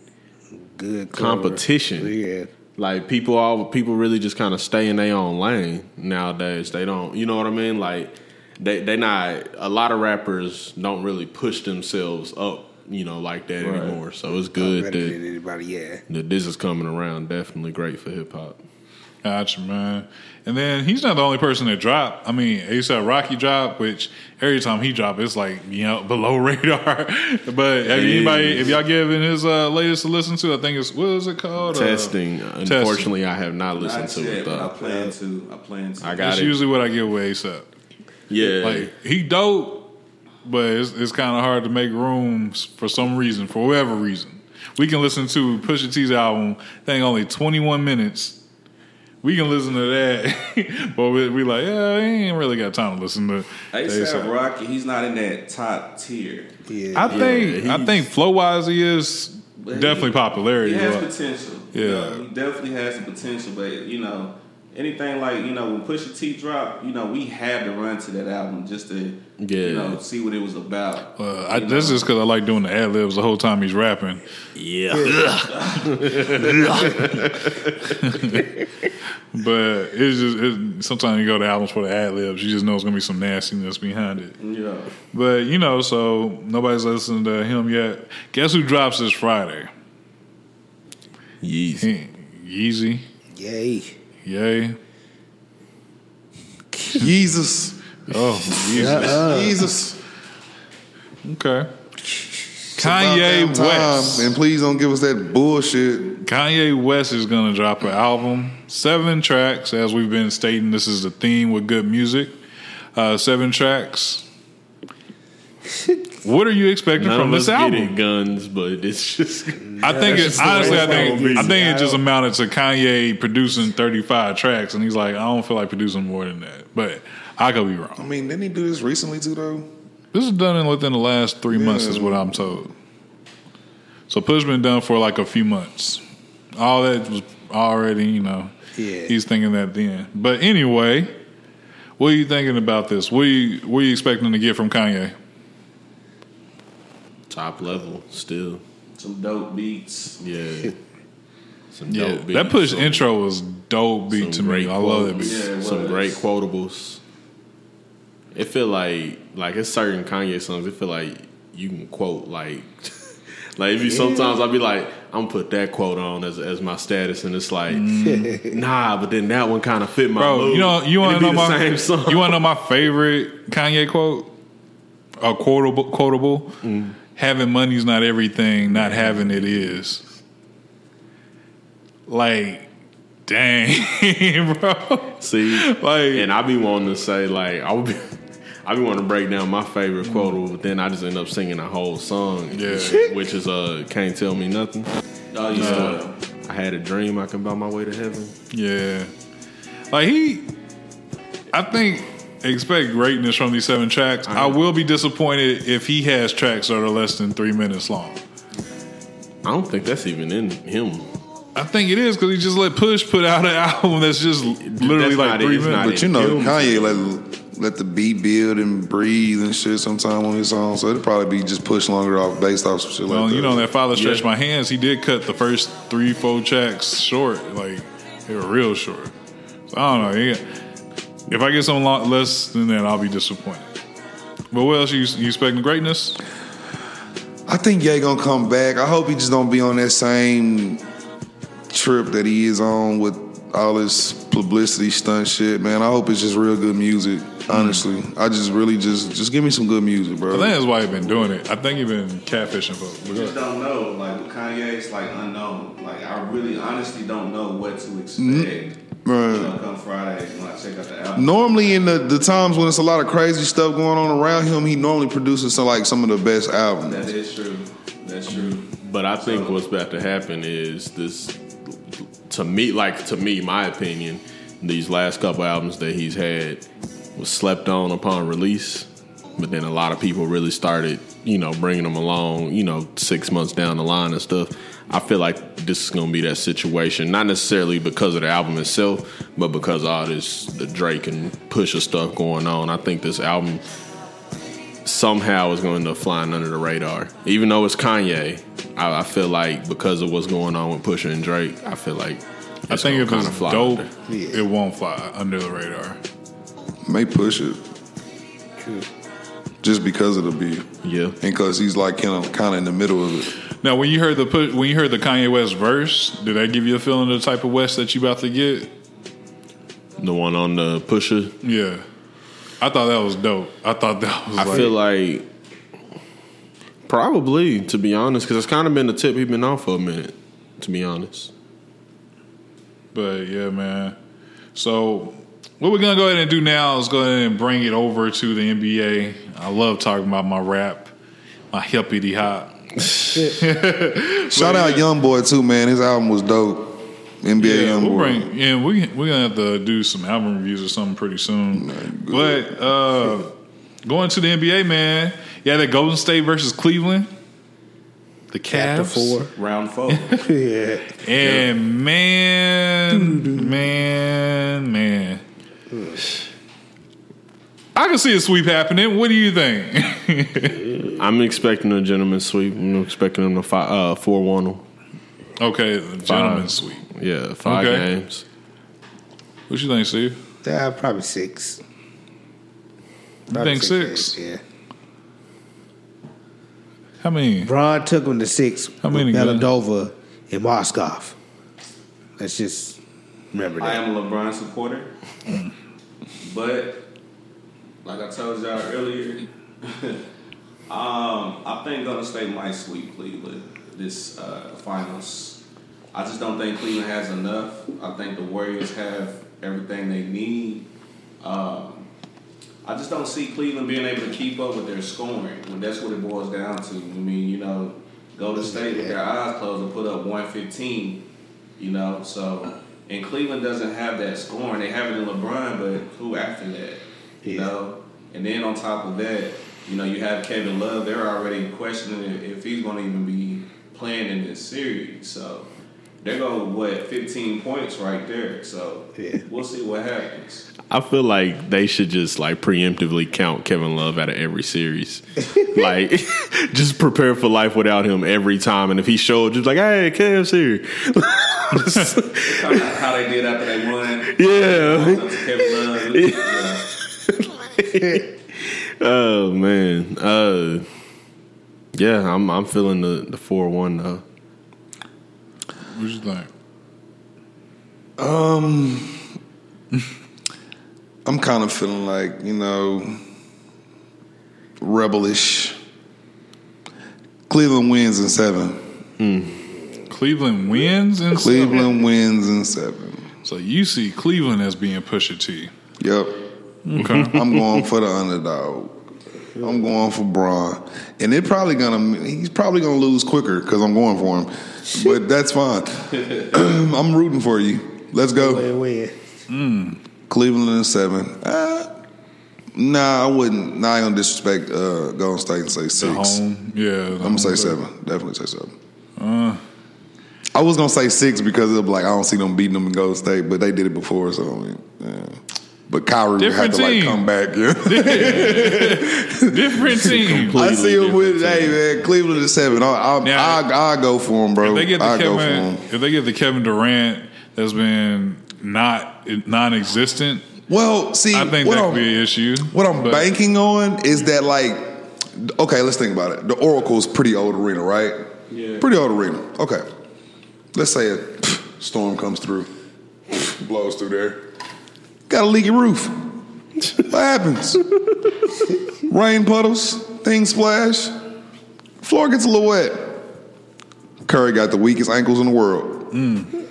Speaker 6: Good cover.
Speaker 4: competition.
Speaker 6: Yeah.
Speaker 4: Like people, all people really just kind of stay in their own lane nowadays. They don't, you know what I mean? Like they they not. A lot of rappers don't really push themselves up, you know, like that
Speaker 5: Right.
Speaker 4: anymore. So it's good that
Speaker 6: than anybody, yeah.
Speaker 4: that this is coming around. Definitely great for hip hop.
Speaker 2: Gotcha, man. And then he's not the only person that dropped. I mean, ASAP Rocky dropped, which every time he dropped, it's like you know <laughs> below radar. but have anybody, if y'all given his uh, latest to listen to, I think it's what is it called? Uh,
Speaker 4: Testing. Unfortunately, I have not listened
Speaker 5: not
Speaker 4: to
Speaker 5: yet,
Speaker 4: it
Speaker 5: but I plan to. I plan to.
Speaker 4: I got
Speaker 2: That's
Speaker 4: it.
Speaker 2: usually what I give with ASAP.
Speaker 4: Yeah,
Speaker 2: Like he dope, but it's, it's kind of hard to make room for some reason, for whatever reason. We can listen to Pusha T's album. I think only twenty one minutes. We can listen to that, <laughs> but we, we like, yeah, I ain't really got time to listen to.
Speaker 5: ASAP
Speaker 2: A$AP.
Speaker 5: Rocky, he's not in that top tier.
Speaker 6: Yeah.
Speaker 2: I think I
Speaker 4: he's-
Speaker 2: think flow wise he is
Speaker 5: But he-
Speaker 2: definitely popularity.
Speaker 5: He has
Speaker 2: but-
Speaker 5: potential.
Speaker 2: Yeah.
Speaker 5: You know, he definitely has the potential. But you know, anything like you know when Pusha T dropped, you know we had to run to that album just to
Speaker 4: Yeah.
Speaker 5: you know see what it was about.
Speaker 2: uh, I,
Speaker 5: You
Speaker 2: this is because I like doing the ad libs the whole time he's rapping.
Speaker 4: yeah. <laughs> <laughs>
Speaker 2: But it's just it, sometimes you go to albums for the ad libs, you just know it's gonna be some nastiness behind it.
Speaker 5: Yeah.
Speaker 2: But you know, so nobody's listening to him yet. Guess who drops this Friday?
Speaker 4: Yeezy.
Speaker 2: Yeezy,
Speaker 6: Yay.
Speaker 2: Yay.
Speaker 3: Jesus.
Speaker 2: Oh, <laughs> Yeezy.
Speaker 3: Jesus.
Speaker 2: Okay. Kanye
Speaker 3: damn time.
Speaker 2: West.
Speaker 3: And please don't give us that bullshit.
Speaker 2: Kanye West is going to drop an album, seven tracks, as we've been stating. This is the theme with good music. Uh, seven tracks. <laughs> What are you expecting
Speaker 4: None
Speaker 2: from this
Speaker 4: us
Speaker 2: album?
Speaker 4: getting guns, but it's just.
Speaker 2: I think it,
Speaker 4: just the way
Speaker 2: honestly, I think. I think it just amounted to Kanye producing thirty five tracks, and he's like, I don't feel like producing more than that. But I could be wrong.
Speaker 3: I mean, didn't he do this recently too, though?
Speaker 2: This is done in within the last three months, is what I'm told. So Push been done for like a few months. All that was already, you know.
Speaker 6: Yeah.
Speaker 2: He's thinking that then. But anyway, what are you thinking about this? What are you what are you expecting to get from Kanye?
Speaker 4: Top level still.
Speaker 5: Some dope beats.
Speaker 4: Yeah. <laughs> Some
Speaker 2: Yeah,
Speaker 4: dope beats.
Speaker 2: that push
Speaker 4: some-
Speaker 2: intro was dope beat to me.
Speaker 4: great
Speaker 2: I love that beat.
Speaker 5: Yeah,
Speaker 4: some great quotables. It feel like like it's certain Kanye songs. It feel like you can quote like <laughs> like if you sometimes I'll be like I'm gonna put that quote on as as my status, and it's like mm. nah, but then that one kind of fit my
Speaker 2: Bro,
Speaker 4: mood.
Speaker 2: you know you want to know my
Speaker 4: same song.
Speaker 2: you want to know my favorite Kanye quote? A quotable quotable.
Speaker 4: Mm.
Speaker 2: Having money's not everything. Not having it is. Like, dang, <laughs> bro.
Speaker 4: See,
Speaker 2: Like,
Speaker 4: and I be wanting to say like I would be. <laughs> I be wanting to break down my favorite quotable, but then I just end up singing a whole song,
Speaker 2: Yeah.
Speaker 4: which is uh, "Can't Tell Me Nothing."
Speaker 5: Oh yeah.
Speaker 4: Uh, I had a dream I can buy my way to heaven.
Speaker 2: Yeah. Like he I think expect greatness from these seven tracks. I will be disappointed if he has tracks that are less than three minutes long.
Speaker 4: I don't think that's even in him.
Speaker 2: I think it is because he just let Push put out an <laughs> album that's just literally
Speaker 4: That's
Speaker 2: like three
Speaker 4: it.
Speaker 2: Minutes.
Speaker 3: But you know, Kanye let let the beat build and breathe and shit sometime on his song. So it'll probably be just Push longer off based off some shit
Speaker 2: Well,
Speaker 3: like that.
Speaker 2: you know that father stretched
Speaker 4: Yeah.
Speaker 2: my hands. He did cut the first three, four tracks short. Like they were real short. So I don't know. He- if I get something less than that, I'll be disappointed. But what else you, you expecting greatness?
Speaker 3: I think Ye gonna come back. I hope he just don't be on that same trip that he is on with all this publicity stunt shit, man. I hope it's just real good music. Honestly, I just really just just give me some good music, bro.
Speaker 2: I think that's why he been doing it. I think he been catfishing folks. But go
Speaker 5: just don't know. Like with Kanye, it's like unknown. Like I really, honestly, don't know what to expect.
Speaker 2: Mm-hmm.
Speaker 3: Right.
Speaker 5: Come Friday when I check out the album.
Speaker 3: Normally, in the, the times when it's a lot of crazy stuff going on around him, he normally produces some like some of the best albums.
Speaker 5: That is true. That's true.
Speaker 4: But I think what's about to happen is this. To me, like to me, my opinion, these last couple albums that he's had was slept on upon release. But then a lot of people really started, you know, bringing him along, you know, six months down the line and stuff. I feel like this is going to be that situation, not necessarily because of the album itself, but because of all this the Drake and Pusha stuff going on. I think this album somehow is going to end flying under the radar, even though it's Kanye. I, I feel like because of what's going on with Pusha and Drake, I feel like
Speaker 2: I think if
Speaker 4: kind
Speaker 2: it's
Speaker 4: fly
Speaker 2: dope,
Speaker 4: under.
Speaker 6: Yeah.
Speaker 2: it won't fly under the radar.
Speaker 3: May push it just because of the beat,
Speaker 4: Yeah.
Speaker 3: and because he's like kind of kind of in the middle of it.
Speaker 2: Now, when you heard the pu- when you heard the Kanye West verse, did that give you a feeling of the type of West that you about to get?
Speaker 4: The one on the pusher.
Speaker 2: Yeah, I thought that was dope. I thought that was.
Speaker 4: I
Speaker 2: like,
Speaker 4: feel like probably, to be honest, because it's kind of been the tip he's been on for a minute. To be honest,
Speaker 2: But yeah, man. So what we're gonna go ahead and do now is go ahead and bring it over to the NBA. I love talking about my rap, my hippity hop. <laughs>
Speaker 3: Shout out Young Boy too, man. His album was dope. NBA
Speaker 2: Yeah,
Speaker 3: Young
Speaker 2: we'll
Speaker 3: Boy.
Speaker 2: bring. Yeah, we we're gonna have to do some album reviews or something pretty soon. But uh, going to the NBA, man. Yeah, that Golden State versus Cleveland. The
Speaker 6: Chapter
Speaker 2: Cavs.
Speaker 6: four.
Speaker 5: Round four. <laughs>
Speaker 6: Yeah.
Speaker 2: And man, man, man. I can see a sweep happening. What do you think? <laughs>
Speaker 4: I'm expecting a gentleman sweep. I'm expecting them to fi- uh, four one them.
Speaker 2: okay, the gentleman's sweep.
Speaker 4: Yeah, five
Speaker 2: Okay.
Speaker 4: games.
Speaker 2: What you think, Steve?
Speaker 6: Uh, probably six.
Speaker 2: You think six?
Speaker 6: games, Yeah.
Speaker 2: How many?
Speaker 6: Bron took him to six.
Speaker 2: How many
Speaker 6: with
Speaker 2: guns?
Speaker 6: Dellavedova and Mozgov. Let's just remember that.
Speaker 5: I
Speaker 6: that.
Speaker 5: am a LeBron supporter, but like I told y'all earlier, <laughs> um, I think Golden State might sweep Cleveland this uh, finals. I just don't think Cleveland has enough. I think the Warriors have everything they need. Um, I just don't see Cleveland being able to keep up with their scoring. When that's what it boils down to. I mean, you know, Golden State with their eyes closed will put up 115. You know, so and Cleveland doesn't have that scoring. They have it in LeBron, but who after that? You
Speaker 6: Yeah.
Speaker 5: know, and then on top of that, you know, you have Kevin Love. They're already questioning if- if he's going to even be playing in this series. So they're gonna what 15 points right there. So
Speaker 6: Yeah.
Speaker 5: we'll see what happens.
Speaker 4: I feel like they should just like preemptively count Kevin Love out of every series. <laughs> like, <laughs> just prepare for life without him every time. And if he showed, just like, hey, Kev's here. <laughs>
Speaker 5: How, how they did after they won.
Speaker 4: yeah.
Speaker 5: Kevin Love. Yeah.
Speaker 4: Oh man. Uh, yeah, I'm I'm feeling the the four one though.
Speaker 2: What you think?
Speaker 3: Um, <laughs> I'm kind of feeling like you know, rebelish. Cleveland wins in seven.
Speaker 2: Cleveland wins and
Speaker 3: Cleveland wins in seven.
Speaker 2: So you see Cleveland as being Pusha T.
Speaker 3: Yep.
Speaker 2: Okay.
Speaker 3: I'm going for the underdog. I'm going for Bron, and they're probably gonna. He's probably gonna lose quicker because I'm going for him. But that's fine. <clears throat> I'm rooting for you. Let's go.
Speaker 6: Win win.
Speaker 3: Cleveland in seven. Uh, nah, I wouldn't. Nah, I ain't gonna disrespect uh, Golden State and say
Speaker 2: the
Speaker 3: six.
Speaker 2: home. Yeah.
Speaker 3: I'm gonna say seven. Definitely say seven. I was gonna say six because of like I don't see them beating them in Golden State, but they did it before, so I mean, yeah. But Kyrie would have
Speaker 2: Different
Speaker 3: to like
Speaker 2: team.
Speaker 3: come back. Yeah. <laughs>
Speaker 2: Different team.
Speaker 3: I see him with
Speaker 4: different
Speaker 3: hey man, Cleveland is seven. I'll, I'll,
Speaker 2: Now,
Speaker 3: I'll, I'll go for him, bro.
Speaker 2: If they get the
Speaker 3: I'll go for
Speaker 2: Kevin,
Speaker 3: him.
Speaker 2: if they get the Kevin Durant that's been not non-existent,
Speaker 3: Well, see,
Speaker 2: I think
Speaker 3: what
Speaker 2: that
Speaker 3: I'm,
Speaker 2: could be an issue.
Speaker 3: what I'm
Speaker 2: But-
Speaker 3: banking on is that like, okay, let's think about it. The Oracle is pretty old arena, right?
Speaker 5: Yeah.
Speaker 3: Pretty old arena. Okay, let's say a storm comes through, blows through there, got a leaky roof. What happens? Rain puddles, things splash, floor gets a little wet. Curry got the weakest ankles in the world. Mm.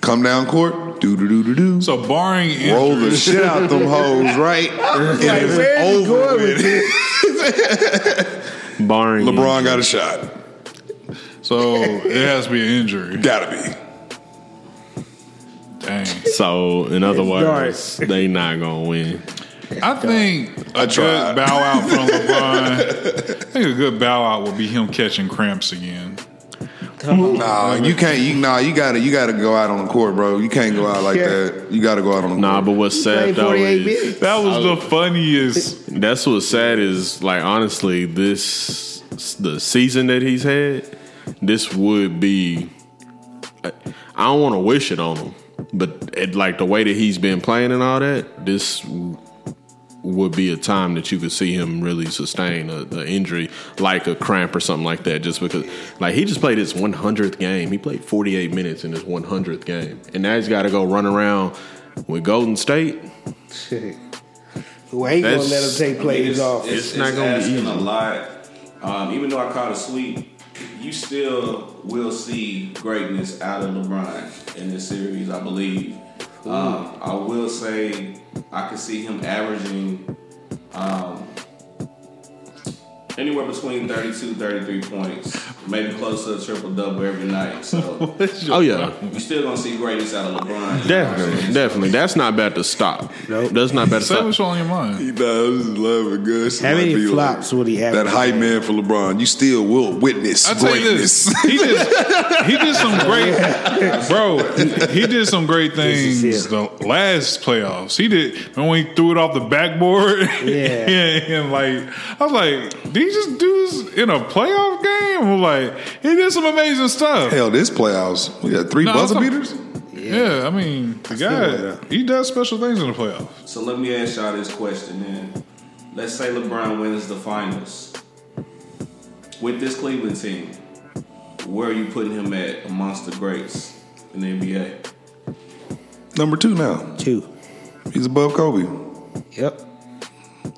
Speaker 3: Come down court, do do do do do.
Speaker 2: So barring
Speaker 3: Roll the
Speaker 2: injuries,
Speaker 3: shit out them hoes, right? And it's
Speaker 6: where you
Speaker 3: over
Speaker 6: going
Speaker 3: with.
Speaker 6: with
Speaker 4: Barring
Speaker 3: LeBron got a shot.
Speaker 2: so it has to be an injury.
Speaker 3: Gotta be.
Speaker 2: Dang.
Speaker 4: So in other words, they not gonna win.
Speaker 2: I think a good bow out from <laughs> LeBron. I think a good bow out would be him catching cramps again.
Speaker 3: Nah, you can't. You nah, you gotta. You gotta go out on the court, bro. You can't go out like
Speaker 6: Yeah.
Speaker 3: that. You gotta go out on the
Speaker 4: Nah,
Speaker 3: court.
Speaker 4: but what's
Speaker 6: Played
Speaker 4: sad though
Speaker 6: 48
Speaker 4: is
Speaker 6: minutes.
Speaker 2: That was the funniest.
Speaker 4: that's what's sad is like honestly this the season that he's had. This would be. I I don't want to wish it on him, but it, like the way that he's been playing and all that, this would be a time that you could see him really sustain a, a injury like a cramp or something like that. Just because, like he just played his 100th game, he played 48 minutes in his 100th game, and now he's got to go run around with Golden State.
Speaker 6: Well, ain't gonna let him take plays
Speaker 5: it's,
Speaker 6: off.
Speaker 5: It's,
Speaker 4: It's not gonna be
Speaker 5: asking
Speaker 4: easy.
Speaker 5: a lot. Um, even though I caught a sweep, you still will see greatness out of LeBron in this series, I believe. Um, I will say I could see him averaging um, anywhere between 32, 33 points, maybe close to a triple double every night. So <laughs>
Speaker 4: Oh yeah,
Speaker 5: you still gonna see greatness out of LeBron.
Speaker 4: definitely, definitely. That's not about to stop.
Speaker 6: Nope.
Speaker 4: That's not about to
Speaker 2: Say
Speaker 4: stop.
Speaker 2: what's on your mind.
Speaker 3: He does love it good.
Speaker 6: How many flops would he have?
Speaker 3: That hype man for LeBron. You still will witness
Speaker 2: I tell you
Speaker 3: greatness.
Speaker 2: this, <laughs> he did, he did some great, bro. He did some great things the last playoffs. He did remember when he threw it off the backboard. <laughs>
Speaker 6: Yeah.
Speaker 2: and, and like I was like, did he just do this in a playoff game? I'm like, he did some amazing stuff.
Speaker 3: Hell, this playoffs, we got three
Speaker 2: No,
Speaker 3: buzzer
Speaker 2: I'm-
Speaker 3: beaters.
Speaker 2: Yeah, I mean, the guy he does special things in the playoffs.
Speaker 5: So let me ask y'all this question then. Let's say LeBron wins the finals. With this Cleveland team, where are you putting him at amongst the greats in the NBA?
Speaker 3: Number two now.
Speaker 6: Two.
Speaker 3: He's above Kobe.
Speaker 6: Yep.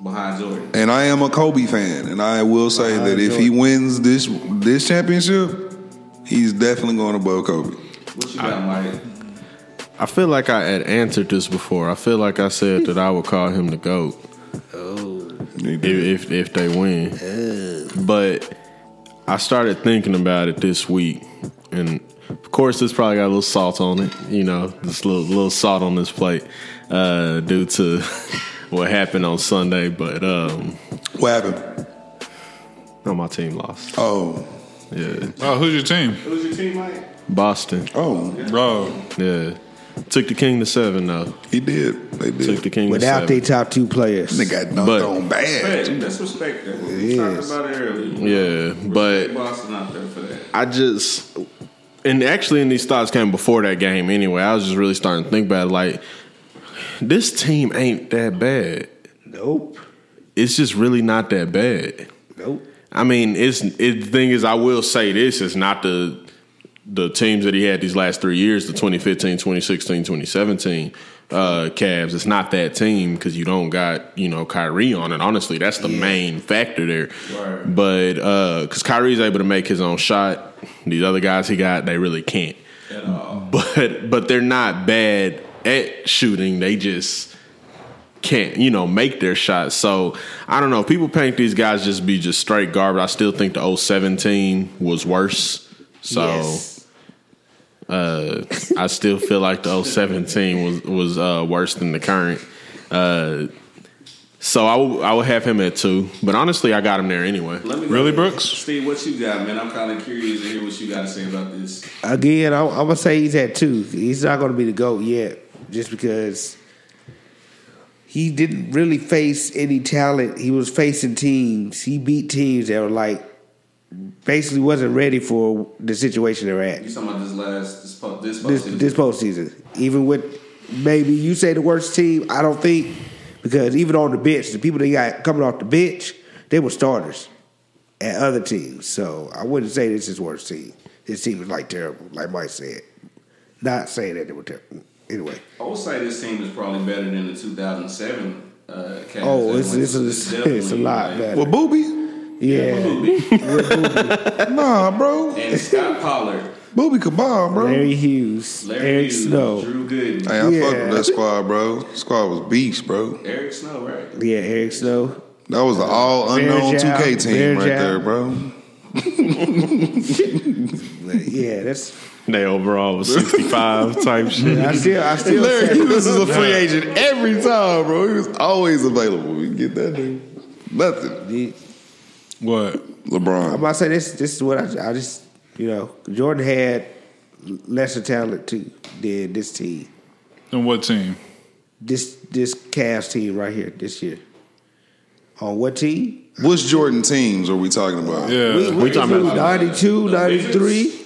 Speaker 5: Behind Jordan.
Speaker 3: And I am a Kobe fan, and I will say
Speaker 6: Uh,
Speaker 3: that if he wins this this championship, he's definitely going above Kobe.
Speaker 5: What you got, Mike?
Speaker 4: I feel like I had answered this before. I feel like I said that I would call him the goat if if, if they win. But I started thinking about it this week, and of course, this probably got a little salt on it. You know, just a little little salt on this plate uh, due to <laughs> what happened on Sunday. But um,
Speaker 3: What happened?
Speaker 4: no, my team lost.
Speaker 3: Oh,
Speaker 4: Yeah,
Speaker 2: Oh, who's your team,
Speaker 5: Who's your team, Mike?
Speaker 4: Boston.
Speaker 3: oh,
Speaker 2: bro?
Speaker 4: Yeah, took the King to seven though.
Speaker 3: he did. They did.
Speaker 4: Took the King
Speaker 6: Without
Speaker 4: to
Speaker 6: their top two players.
Speaker 3: They got dunked
Speaker 4: But-
Speaker 3: on bad.
Speaker 5: Hey, that's respect. That. We talked about it earlier.
Speaker 4: Yeah, but
Speaker 5: Boston out there for that.
Speaker 4: I just and actually, and these thoughts came before that game anyway. I was just really starting to think about it. Like, this team ain't that bad.
Speaker 6: Nope.
Speaker 4: It's just really not that bad.
Speaker 6: Nope.
Speaker 4: I mean, it's it, the thing is, I will say this: it's not the the teams that he had these last three years, the 2015, 2016, 2017 uh, Cavs. It's not that team because you don't got you know Kyrie on it. Honestly, that's the main factor there.
Speaker 5: Right.
Speaker 4: But because Kyrie's able to make his own shot, these other guys he got, they really can't. But but they're not bad at shooting. They just can't, you know, make their shots. So I don't know. People paint these guys just be just straight garbage. I still think the 017 was worse. So
Speaker 6: Yes.
Speaker 4: uh, I still feel like the 017 was was uh, worse than the current. Uh, so I would I would have him at two. But honestly, I got him there anyway.
Speaker 5: Let me
Speaker 2: Really, Brooks?
Speaker 5: Steve, what you got, man? I'm kind of curious to hear what you got to say about this.
Speaker 6: Again, I'm, I'm gonna say he's at two. He's not gonna be the goat yet, just because he didn't really face any talent. He was facing teams. He beat teams that were like basically wasn't ready for the situation they're at.
Speaker 5: You talking about this last this po- this
Speaker 6: this
Speaker 5: postseason?
Speaker 6: this postseason. Even with maybe you say the worst team, I don't think because even on the bench, the people they got coming off the bench, they were starters at other teams. So I wouldn't say this is worst team. His team was like terrible, like Mike said. Not saying that they were terrible. Anyway,
Speaker 5: I would say this team is probably better than the 2007 uh, Cavs.
Speaker 6: Oh,
Speaker 5: that
Speaker 6: it's- it's a- it's a lot
Speaker 5: like-
Speaker 6: better.
Speaker 3: Well, Boobie, <laughs>
Speaker 6: yeah, Boobie,
Speaker 3: nah, bro.
Speaker 5: And Scott Pollard,
Speaker 3: Boobie could ball, bro.
Speaker 6: Larry Hughes,
Speaker 5: Larry
Speaker 6: Eric
Speaker 5: Hughes,
Speaker 6: Snow,
Speaker 5: Drew Gooden,
Speaker 3: Hey, I fuck
Speaker 6: Yeah.
Speaker 3: with that squad, bro. Squad was beast, bro.
Speaker 5: Eric Snow, right?
Speaker 6: yeah, Eric Snow.
Speaker 3: That was an all unknown
Speaker 6: Varejao,
Speaker 3: 2K team right
Speaker 6: Varejao.
Speaker 3: there, bro. <laughs> <laughs>
Speaker 6: Yeah, that's.
Speaker 4: They overall was 65 <laughs> type shit.
Speaker 6: I still, I still.
Speaker 3: Larry
Speaker 6: say-
Speaker 3: Hughes is a free agent every time, bro. He was always available. We can get that dude. Nothing.
Speaker 2: What?
Speaker 3: LeBron.
Speaker 6: I'm about to say this. This is what I, I just, you know, Jordan had lesser talent too than this team.
Speaker 2: And what team?
Speaker 6: This this Cavs team right here this year. On what team?
Speaker 3: Which Jordan teams are we talking about?
Speaker 2: Yeah.
Speaker 6: we, we
Speaker 4: talking about-
Speaker 6: 92, 93.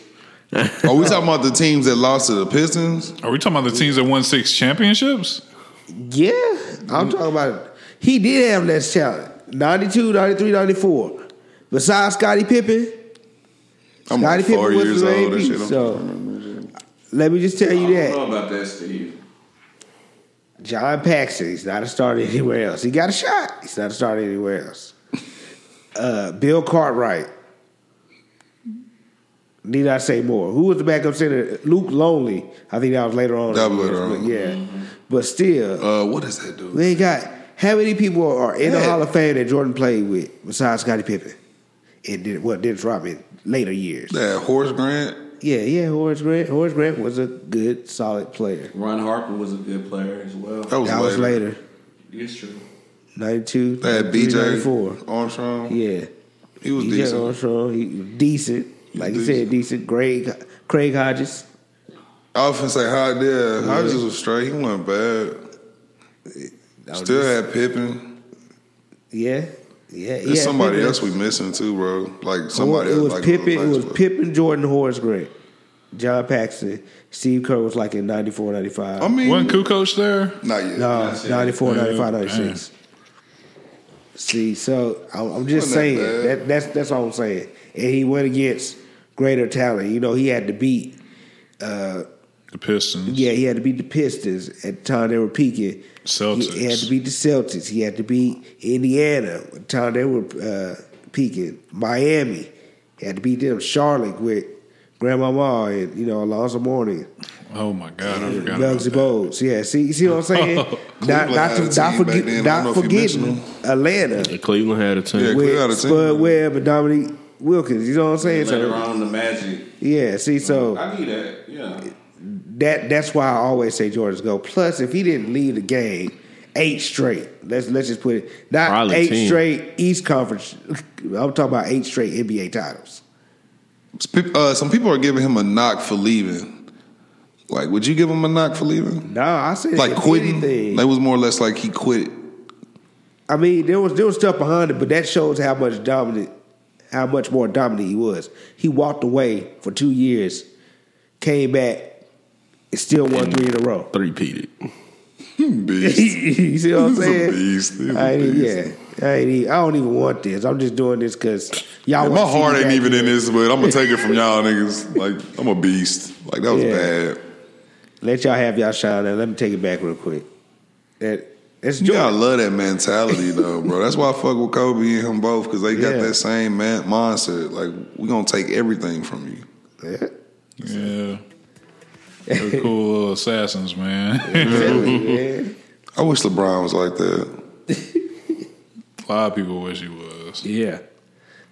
Speaker 6: <laughs>
Speaker 3: Are we talking about the teams that lost to the Pistons?
Speaker 2: Are we talking about the teams that won six championships?
Speaker 6: Yeah, I'm talking about. He did have less talent. 92, 93, 94. Besides Scottie Pippen,
Speaker 3: I'm
Speaker 6: Scottie
Speaker 3: like four
Speaker 6: Pippen was
Speaker 3: years
Speaker 6: the
Speaker 3: old. and
Speaker 6: MVP,
Speaker 3: shit.
Speaker 6: So-
Speaker 3: trying to remember shit.
Speaker 6: let me just tell you that.
Speaker 5: I
Speaker 6: you
Speaker 5: don't
Speaker 6: that.
Speaker 5: know about that, Steve.
Speaker 6: John Paxson, he's not a starter anywhere else. He got a shot. He's not a starter anywhere else. Uh, Bill Cartwright. Need I say more? Who was the backup center? Luc Longley. I think that was later on.
Speaker 3: That was later on.
Speaker 6: Yeah. But still,
Speaker 3: Uh, what is that dude?
Speaker 6: They ain't got how many people are in the Hall of Fame that Jordan played with besides Scottie Pippen? And did well Dennis Rodman later years.
Speaker 3: That Horace Grant.
Speaker 6: Yeah, yeah, Horace Grant. Horace Grant was a good, solid player.
Speaker 5: Ron Harper was a good player as well.
Speaker 3: That was
Speaker 6: That was
Speaker 3: later.
Speaker 6: later.
Speaker 5: It's true.
Speaker 6: 92,
Speaker 3: They had BJ
Speaker 6: 94.
Speaker 3: Armstrong.
Speaker 6: Yeah.
Speaker 3: He was
Speaker 6: BJ
Speaker 3: decent.
Speaker 6: Armstrong, he was decent. Like you said, decent. Craig, Craig Hodges.
Speaker 3: I often say, "How yeah, Hodges was straight. He wasn't bad.
Speaker 6: Was
Speaker 3: Still
Speaker 6: just-
Speaker 3: had Pippen.
Speaker 6: Yeah. Yeah.
Speaker 3: There's
Speaker 6: yeah,
Speaker 3: somebody
Speaker 6: Pippen.
Speaker 3: else we missing too, bro. Like somebody
Speaker 6: It
Speaker 3: else.
Speaker 6: was
Speaker 3: like
Speaker 6: Pippen. It was
Speaker 3: Pippen.
Speaker 6: Pippen, Jordan, Horace Grant, John Paxson. Steve Kerr was like in 94, 95.
Speaker 3: I mean,
Speaker 2: Wasn't Kukoc there?
Speaker 3: not yet.
Speaker 6: no,
Speaker 5: That's it.
Speaker 6: 94,
Speaker 2: Yeah,
Speaker 6: 95, 96. See, so I'm I'm just
Speaker 3: Wasn't
Speaker 6: saying
Speaker 3: that
Speaker 6: that, that's that's all I'm saying. And he went against greater talent. You know, he had to beat
Speaker 2: The Pistons.
Speaker 6: Yeah, he had to beat the Pistons at the time they were peaking.
Speaker 2: Celtics.
Speaker 6: He had to beat the Celtics. He had to beat Indiana at the time they were uh, peaking. Miami. He had to beat them. Charlotte with Grandmama and you know Alonzo Mourning,
Speaker 2: Oh my God, I forgot
Speaker 6: Muggsy
Speaker 2: that.
Speaker 6: Bogues. Yeah, see, see what I'm saying? <laughs> not not, to, not, forget,
Speaker 3: then. I don't know
Speaker 6: not
Speaker 3: if you
Speaker 6: forgetting
Speaker 3: mentioned
Speaker 6: Atlanta
Speaker 4: Cleveland had a team.
Speaker 3: Yeah, Cleveland had a
Speaker 6: with
Speaker 3: team.
Speaker 6: Spud Webb and Dominique Wilkins. You know what I'm saying?
Speaker 5: Later
Speaker 6: So,
Speaker 5: on, the Magic.
Speaker 6: yeah, see, so
Speaker 5: I need that. Yeah.
Speaker 6: that that's why I always say Jordan's go. Plus, if he didn't leave the game eight straight, let's let's just put it not
Speaker 4: Probably
Speaker 6: eight
Speaker 4: 10.
Speaker 6: straight East Conference. I'm talking about eight straight NBA titles.
Speaker 3: Uh, some people are giving him a knock for leaving. Like, would you give him a knock for leaving?
Speaker 6: No, I said
Speaker 3: Like quitting?
Speaker 6: anything.
Speaker 3: That was more or less like he quit.
Speaker 6: I mean, there was there was stuff behind it, but that shows how much dominant, how much more dominant he was. He walked away for two years, came back, and still won three in a row.
Speaker 4: Three peated. <laughs>
Speaker 3: Beast. <laughs>
Speaker 6: you see what I'm saying?
Speaker 3: beast. A
Speaker 6: I
Speaker 3: beast.
Speaker 6: yeah, I even- I don't even want this. I'm just doing this because y'all.
Speaker 3: My heart ain't even
Speaker 6: here.
Speaker 3: in this, but I'm gonna take it from <laughs> y'all niggas. Like, I'm a beast. Like, that was
Speaker 6: Yeah.
Speaker 3: bad.
Speaker 6: Let y'all have y'all shine. Now let me take it back real quick. That it's
Speaker 3: You gotta love that mentality, though, bro. That's why I fuck with Kobe and him both because they got
Speaker 6: Yeah.
Speaker 3: that same man- mindset. Like, we gonna take everything from you.
Speaker 6: Yeah.
Speaker 2: Yeah. They're cool <laughs> little assassins, man.
Speaker 6: Yeah.
Speaker 3: I wish LeBron was like that.
Speaker 2: a lot of people wish he was.
Speaker 6: yeah.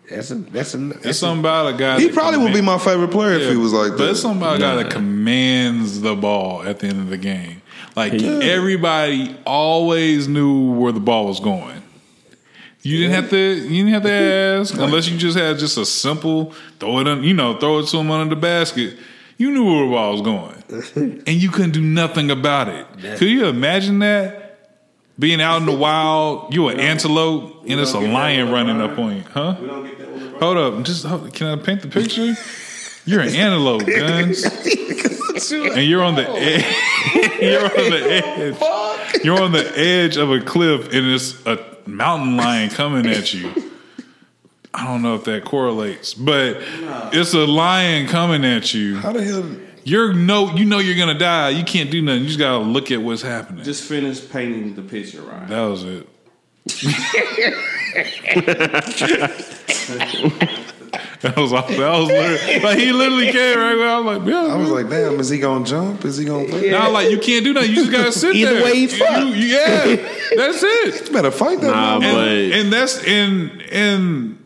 Speaker 6: That's a that's a
Speaker 2: It's
Speaker 6: that's
Speaker 2: something about a guy.
Speaker 3: He
Speaker 2: that
Speaker 3: probably would be my favorite player if he was like
Speaker 2: But
Speaker 3: that.
Speaker 2: it's something about a guy that commands the ball at the end of the game. Like everybody always knew where the ball was going. You didn't have to. You didn't have to ask unless you just had just a simple throw it. On, you know, throw it to him under the basket. You knew where the ball was going, <laughs> and you couldn't do nothing about it. Could you imagine that? Being out in the wild, you an antelope, and it's a
Speaker 5: don't get that
Speaker 2: lion running up on you, huh?
Speaker 5: We don't get that with LeBron.
Speaker 2: Hold up, just hold, can I paint the picture? You're an <laughs> antelope, guns, <laughs> and you're on the edge. Oh. You're on the edge. You're on the edge of a cliff, and it's a mountain lion coming at you. I don't know if that correlates, but it's a lion coming at you.
Speaker 3: How the hell?
Speaker 2: You're no, you know you're gonna die. You can't do nothing. You just gotta look at what's happening.
Speaker 5: Just finish painting the picture, right?
Speaker 2: that was it. <laughs> <laughs> <laughs> that was all. That was literally, like he literally came right. where I was like, yeah.
Speaker 3: I was like, damn, is he gonna jump? Is he gonna play?
Speaker 2: Now, like you can't do that. You just gotta <laughs> sit
Speaker 6: Either
Speaker 2: there.
Speaker 6: way, he's
Speaker 2: You- you- yeah, that's it. <laughs>
Speaker 3: You better fight that
Speaker 4: Nah,
Speaker 3: motherfucker.
Speaker 2: And,
Speaker 4: But-
Speaker 2: and that's in in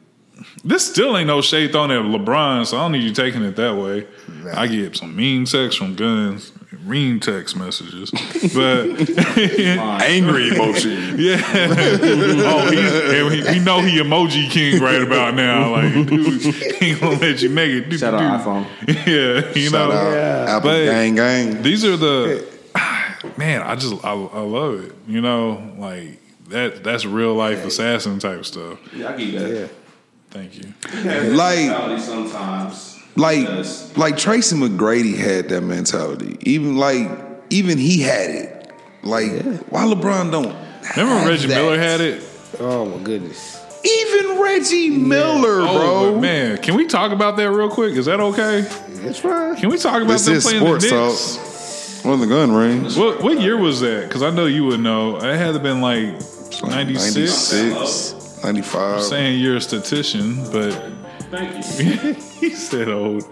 Speaker 2: this still ain't no shade thrown at LeBron, so I don't need you taking it that way. I get some mean sex from guns, mean text messages, but <laughs>
Speaker 3: Angry emotion. <laughs>
Speaker 2: yeah. oh, he's, and we, we know he emoji king right about now. Like, dude, <laughs> he ain't gonna let you make it. Dude,
Speaker 5: Shout out iPhone.
Speaker 2: Yeah, you
Speaker 3: Shout
Speaker 2: know.
Speaker 3: out Apple
Speaker 2: But-
Speaker 3: gang gang.
Speaker 2: These are the <sighs> man. I just I, I love it. You know, like that. That's real life assassin type stuff.
Speaker 5: Yeah, I get that.
Speaker 6: Yeah.
Speaker 2: Thank you.
Speaker 3: Like-
Speaker 5: sometimes.
Speaker 3: Like
Speaker 5: Because-
Speaker 3: like Tracy McGrady had that mentality. Even like even he had it. Like why LeBron don't?
Speaker 2: Remember
Speaker 3: have
Speaker 2: Reggie
Speaker 3: that?
Speaker 2: Miller had it?
Speaker 6: Oh my goodness.
Speaker 3: Even Reggie Miller,
Speaker 2: Oh,
Speaker 3: bro.
Speaker 2: but man, can we talk about that real quick? Is that okay?
Speaker 6: That's right.
Speaker 2: Can we talk about
Speaker 3: This
Speaker 2: them
Speaker 3: is
Speaker 2: playing
Speaker 3: sports
Speaker 2: the
Speaker 3: talk.
Speaker 2: Knicks?
Speaker 3: On the gun range.
Speaker 2: What what year was that? Because I know you would know. It had to been like ninety six.
Speaker 3: 96, 95.
Speaker 2: Saying you're a statistician, but
Speaker 5: Thank you. <laughs>
Speaker 2: he said old.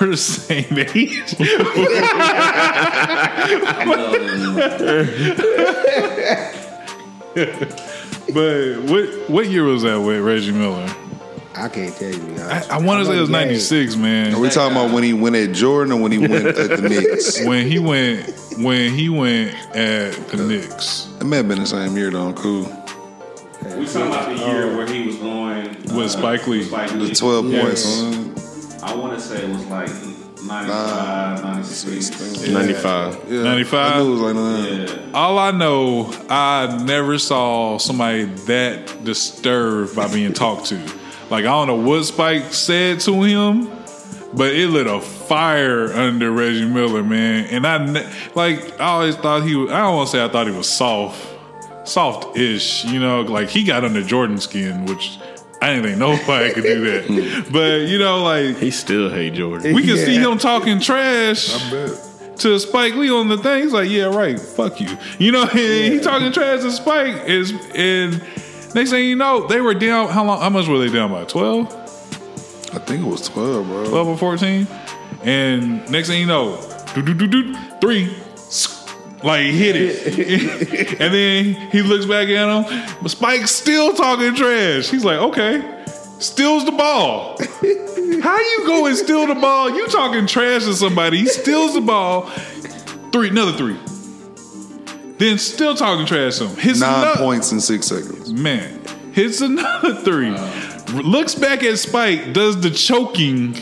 Speaker 2: We're the same age. <laughs> but what what year was that with Reggie Miller?
Speaker 6: I can't tell you.
Speaker 2: I, I want to say it was
Speaker 6: know the game.
Speaker 2: ninety six,
Speaker 3: Are
Speaker 2: man.
Speaker 3: we talking about when he went at Jordan or when he went at the Knicks? <laughs>
Speaker 2: When he went when he went at the Knicks
Speaker 3: It may have been the same year though, cool.
Speaker 5: We talking about the year where he was going uh,
Speaker 2: with Spike Lee.
Speaker 5: Spike
Speaker 3: The
Speaker 5: Lee.
Speaker 3: 12
Speaker 2: Yes.
Speaker 3: points.
Speaker 5: I want to say it was like 95, 96.
Speaker 4: Ninety five.
Speaker 3: Yeah.
Speaker 2: 95?
Speaker 3: I knew it was like nine.
Speaker 5: Yeah.
Speaker 2: All I know, I never saw somebody that disturbed by being talked to. Like I don't know what Spike said to him, but it lit a fire under Reggie Miller, man. And I ne- like I always thought he was. I don't want to say I thought he was soft, soft-ish. You know, like he got under Jordan skin, which I didn't think nobody could do that. Hmm. but you know, like
Speaker 4: He still hate Jordan.
Speaker 2: we can see him talking trash to Spike Lee on the thing. He's like, yeah, right, fuck you. You know, and <laughs> he talking trash to Spike is and next thing you know, they were down how long how much were they down by? 12?
Speaker 3: I think it was 12, bro.
Speaker 2: 12 or 14? And next thing you know, do do do do three. Like he hit it. <laughs> and then he looks back at him, but Spike's still talking trash. He's like, okay. Steals the ball. How you go and steal the ball? You talking trash to somebody. He steals the ball. Three, another three. Then still talking trash to him. Hits
Speaker 3: Nine
Speaker 2: ano-
Speaker 3: points in six seconds.
Speaker 2: Man, hits another three. Uh. Looks back at Spike, does the choking.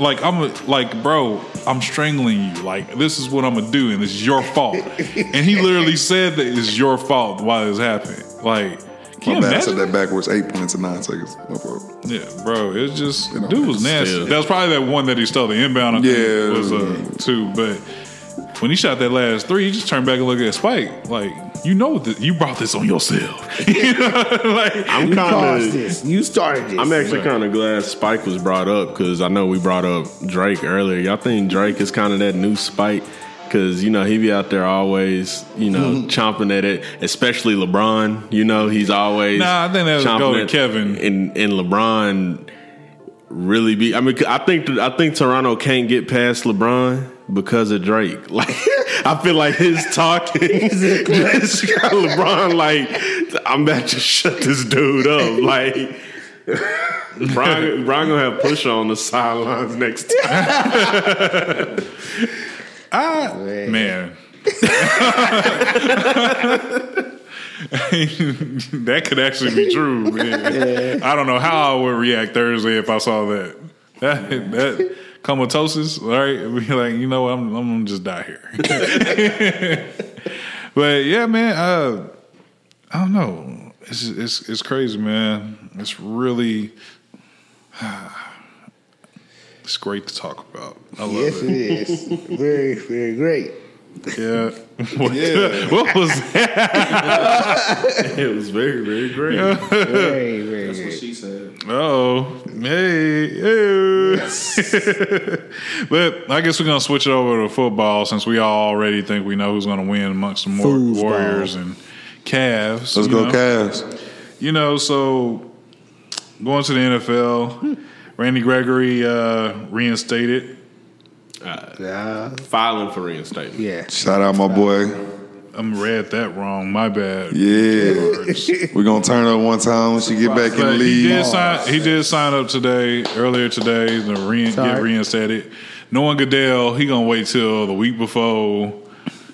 Speaker 2: Like I'm a, like, bro, I'm strangling you. Like this is what I'm gonna do, and it's your fault. and he literally <laughs> said that it's your fault why this happened. Like, can
Speaker 3: My
Speaker 2: you
Speaker 3: bad, I said that backwards. Eight points in nine seconds. My fault.
Speaker 2: Yeah, bro, it's just
Speaker 3: know,
Speaker 2: dude was nasty. That was probably that one that he stole the inbound. I think,
Speaker 3: Yeah.
Speaker 2: was uh, two. But when he shot that last three, he just turned back and looked at Spike. Like, you know that you brought this on yourself. <laughs> you know, like
Speaker 4: I'm
Speaker 6: You
Speaker 4: kind
Speaker 6: caused
Speaker 4: of.
Speaker 6: this. You started this.
Speaker 4: I'm actually kind of glad Spike was brought up because I know we brought up Drake earlier. Y'all think Drake is kind of that new Spike? Because you know he be out there always, you know,
Speaker 2: Mm-hmm.
Speaker 4: chomping at it. Especially LeBron, you know, he's always.
Speaker 2: Nah, I think that would
Speaker 4: chomping
Speaker 2: go to
Speaker 4: at-
Speaker 2: Kevin.
Speaker 4: And and LeBron really be. I mean, I think I think Toronto can't get past LeBron because of Drake. <laughs> Like I feel like his talking <laughs> just <laughs> got LeBron like I'm about to shut this dude up. Like Brian, Brian gonna have push on the sidelines next time.
Speaker 2: man. that could actually be true. Man. I don't know how I would react Thursday if I saw that. That, that comatosis, all right? <laughs> Be like, you know? I'm, I'm gonna just die here. <laughs> but yeah, man. Uh, I don't know. It's it's it's crazy, man. It's really. <sighs> It's great to talk about. I love
Speaker 6: Yes,
Speaker 2: it.
Speaker 6: it is. very, very great.
Speaker 2: Yeah. <laughs> What, what was that?
Speaker 4: it was very, very great.
Speaker 6: Very, very <laughs>
Speaker 5: That's what she said.
Speaker 2: Oh, hey, hey. <laughs> but I guess we're gonna switch it over to football since we all already think we know who's gonna win amongst the more
Speaker 6: Foosball.
Speaker 2: Warriors and Cavs.
Speaker 3: Let's go,
Speaker 2: know?
Speaker 3: Cavs.
Speaker 2: You know, so going to the NFL, Randy Gregory uh, reinstated.
Speaker 6: Uh,
Speaker 4: Filing for reinstatement.
Speaker 6: yeah.
Speaker 3: Shout out my boy.
Speaker 2: I'm read that wrong. My bad.
Speaker 3: Yeah, we're gonna turn up one time when she get back in the
Speaker 2: But he
Speaker 3: league.
Speaker 2: did sign. He did sign up today, earlier today, to re- get
Speaker 6: Sorry.
Speaker 2: reinstated. Knowing Goodell, he gonna wait till the week before,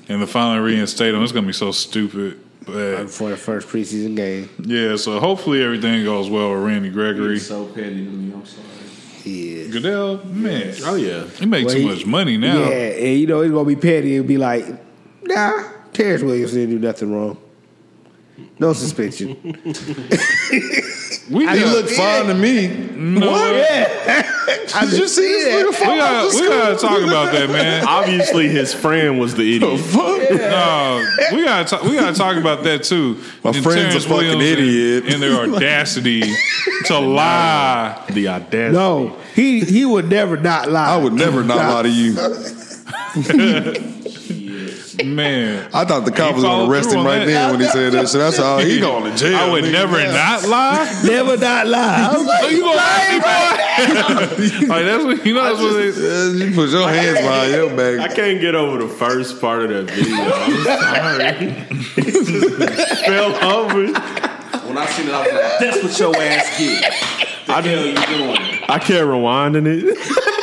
Speaker 2: and the final reinstate him. It's gonna be so stupid. But
Speaker 6: for the first preseason game.
Speaker 2: yeah, so hopefully everything goes well with Randy Gregory.
Speaker 5: He's so petty to me. I'm sorry.
Speaker 6: Yeah.
Speaker 2: Goodell, man,
Speaker 4: Oh yeah.
Speaker 2: he make
Speaker 6: Well,
Speaker 2: too
Speaker 6: he-
Speaker 2: much money now.
Speaker 6: Yeah, and you know he's gonna be petty. He'll be like, "Nah, Terrence Williams didn't do nothing wrong. No suspension."
Speaker 2: We
Speaker 3: He
Speaker 2: got-
Speaker 3: looked fine to me.
Speaker 2: no,
Speaker 6: I
Speaker 3: Did you see this nigga
Speaker 2: We got
Speaker 3: the
Speaker 2: we gotta talk about that, man. <laughs>
Speaker 4: Obviously, his friend was the idiot.
Speaker 3: Fuck.
Speaker 2: No, we gotta talk, we gotta talk about that too.
Speaker 3: My
Speaker 2: And
Speaker 3: friend's a fucking
Speaker 2: Williams and-
Speaker 3: idiot.
Speaker 2: and, their <laughs> audacity <laughs> to lie.
Speaker 4: The audacity.
Speaker 6: No, he he would never not lie.
Speaker 3: I would never not lie to you.
Speaker 2: Man,
Speaker 3: I thought the cop
Speaker 2: He
Speaker 3: was gonna arrest him right
Speaker 2: that.
Speaker 3: then when he said that. So that's all he going <laughs> to jail.
Speaker 2: I would
Speaker 3: nigga.
Speaker 2: never not lie.
Speaker 6: never not lie. <laughs> I was like,
Speaker 2: oh, you gonna lie, boy? <laughs> like that's what you know. That's what they,
Speaker 3: Yeah, you put your hands behind your back.
Speaker 4: I can't get over the first part of that video. I'm sorry. Fell over.
Speaker 5: When I seen it, I was like, "That's what your ass get." The hell you doing?
Speaker 4: I kept rewinding it.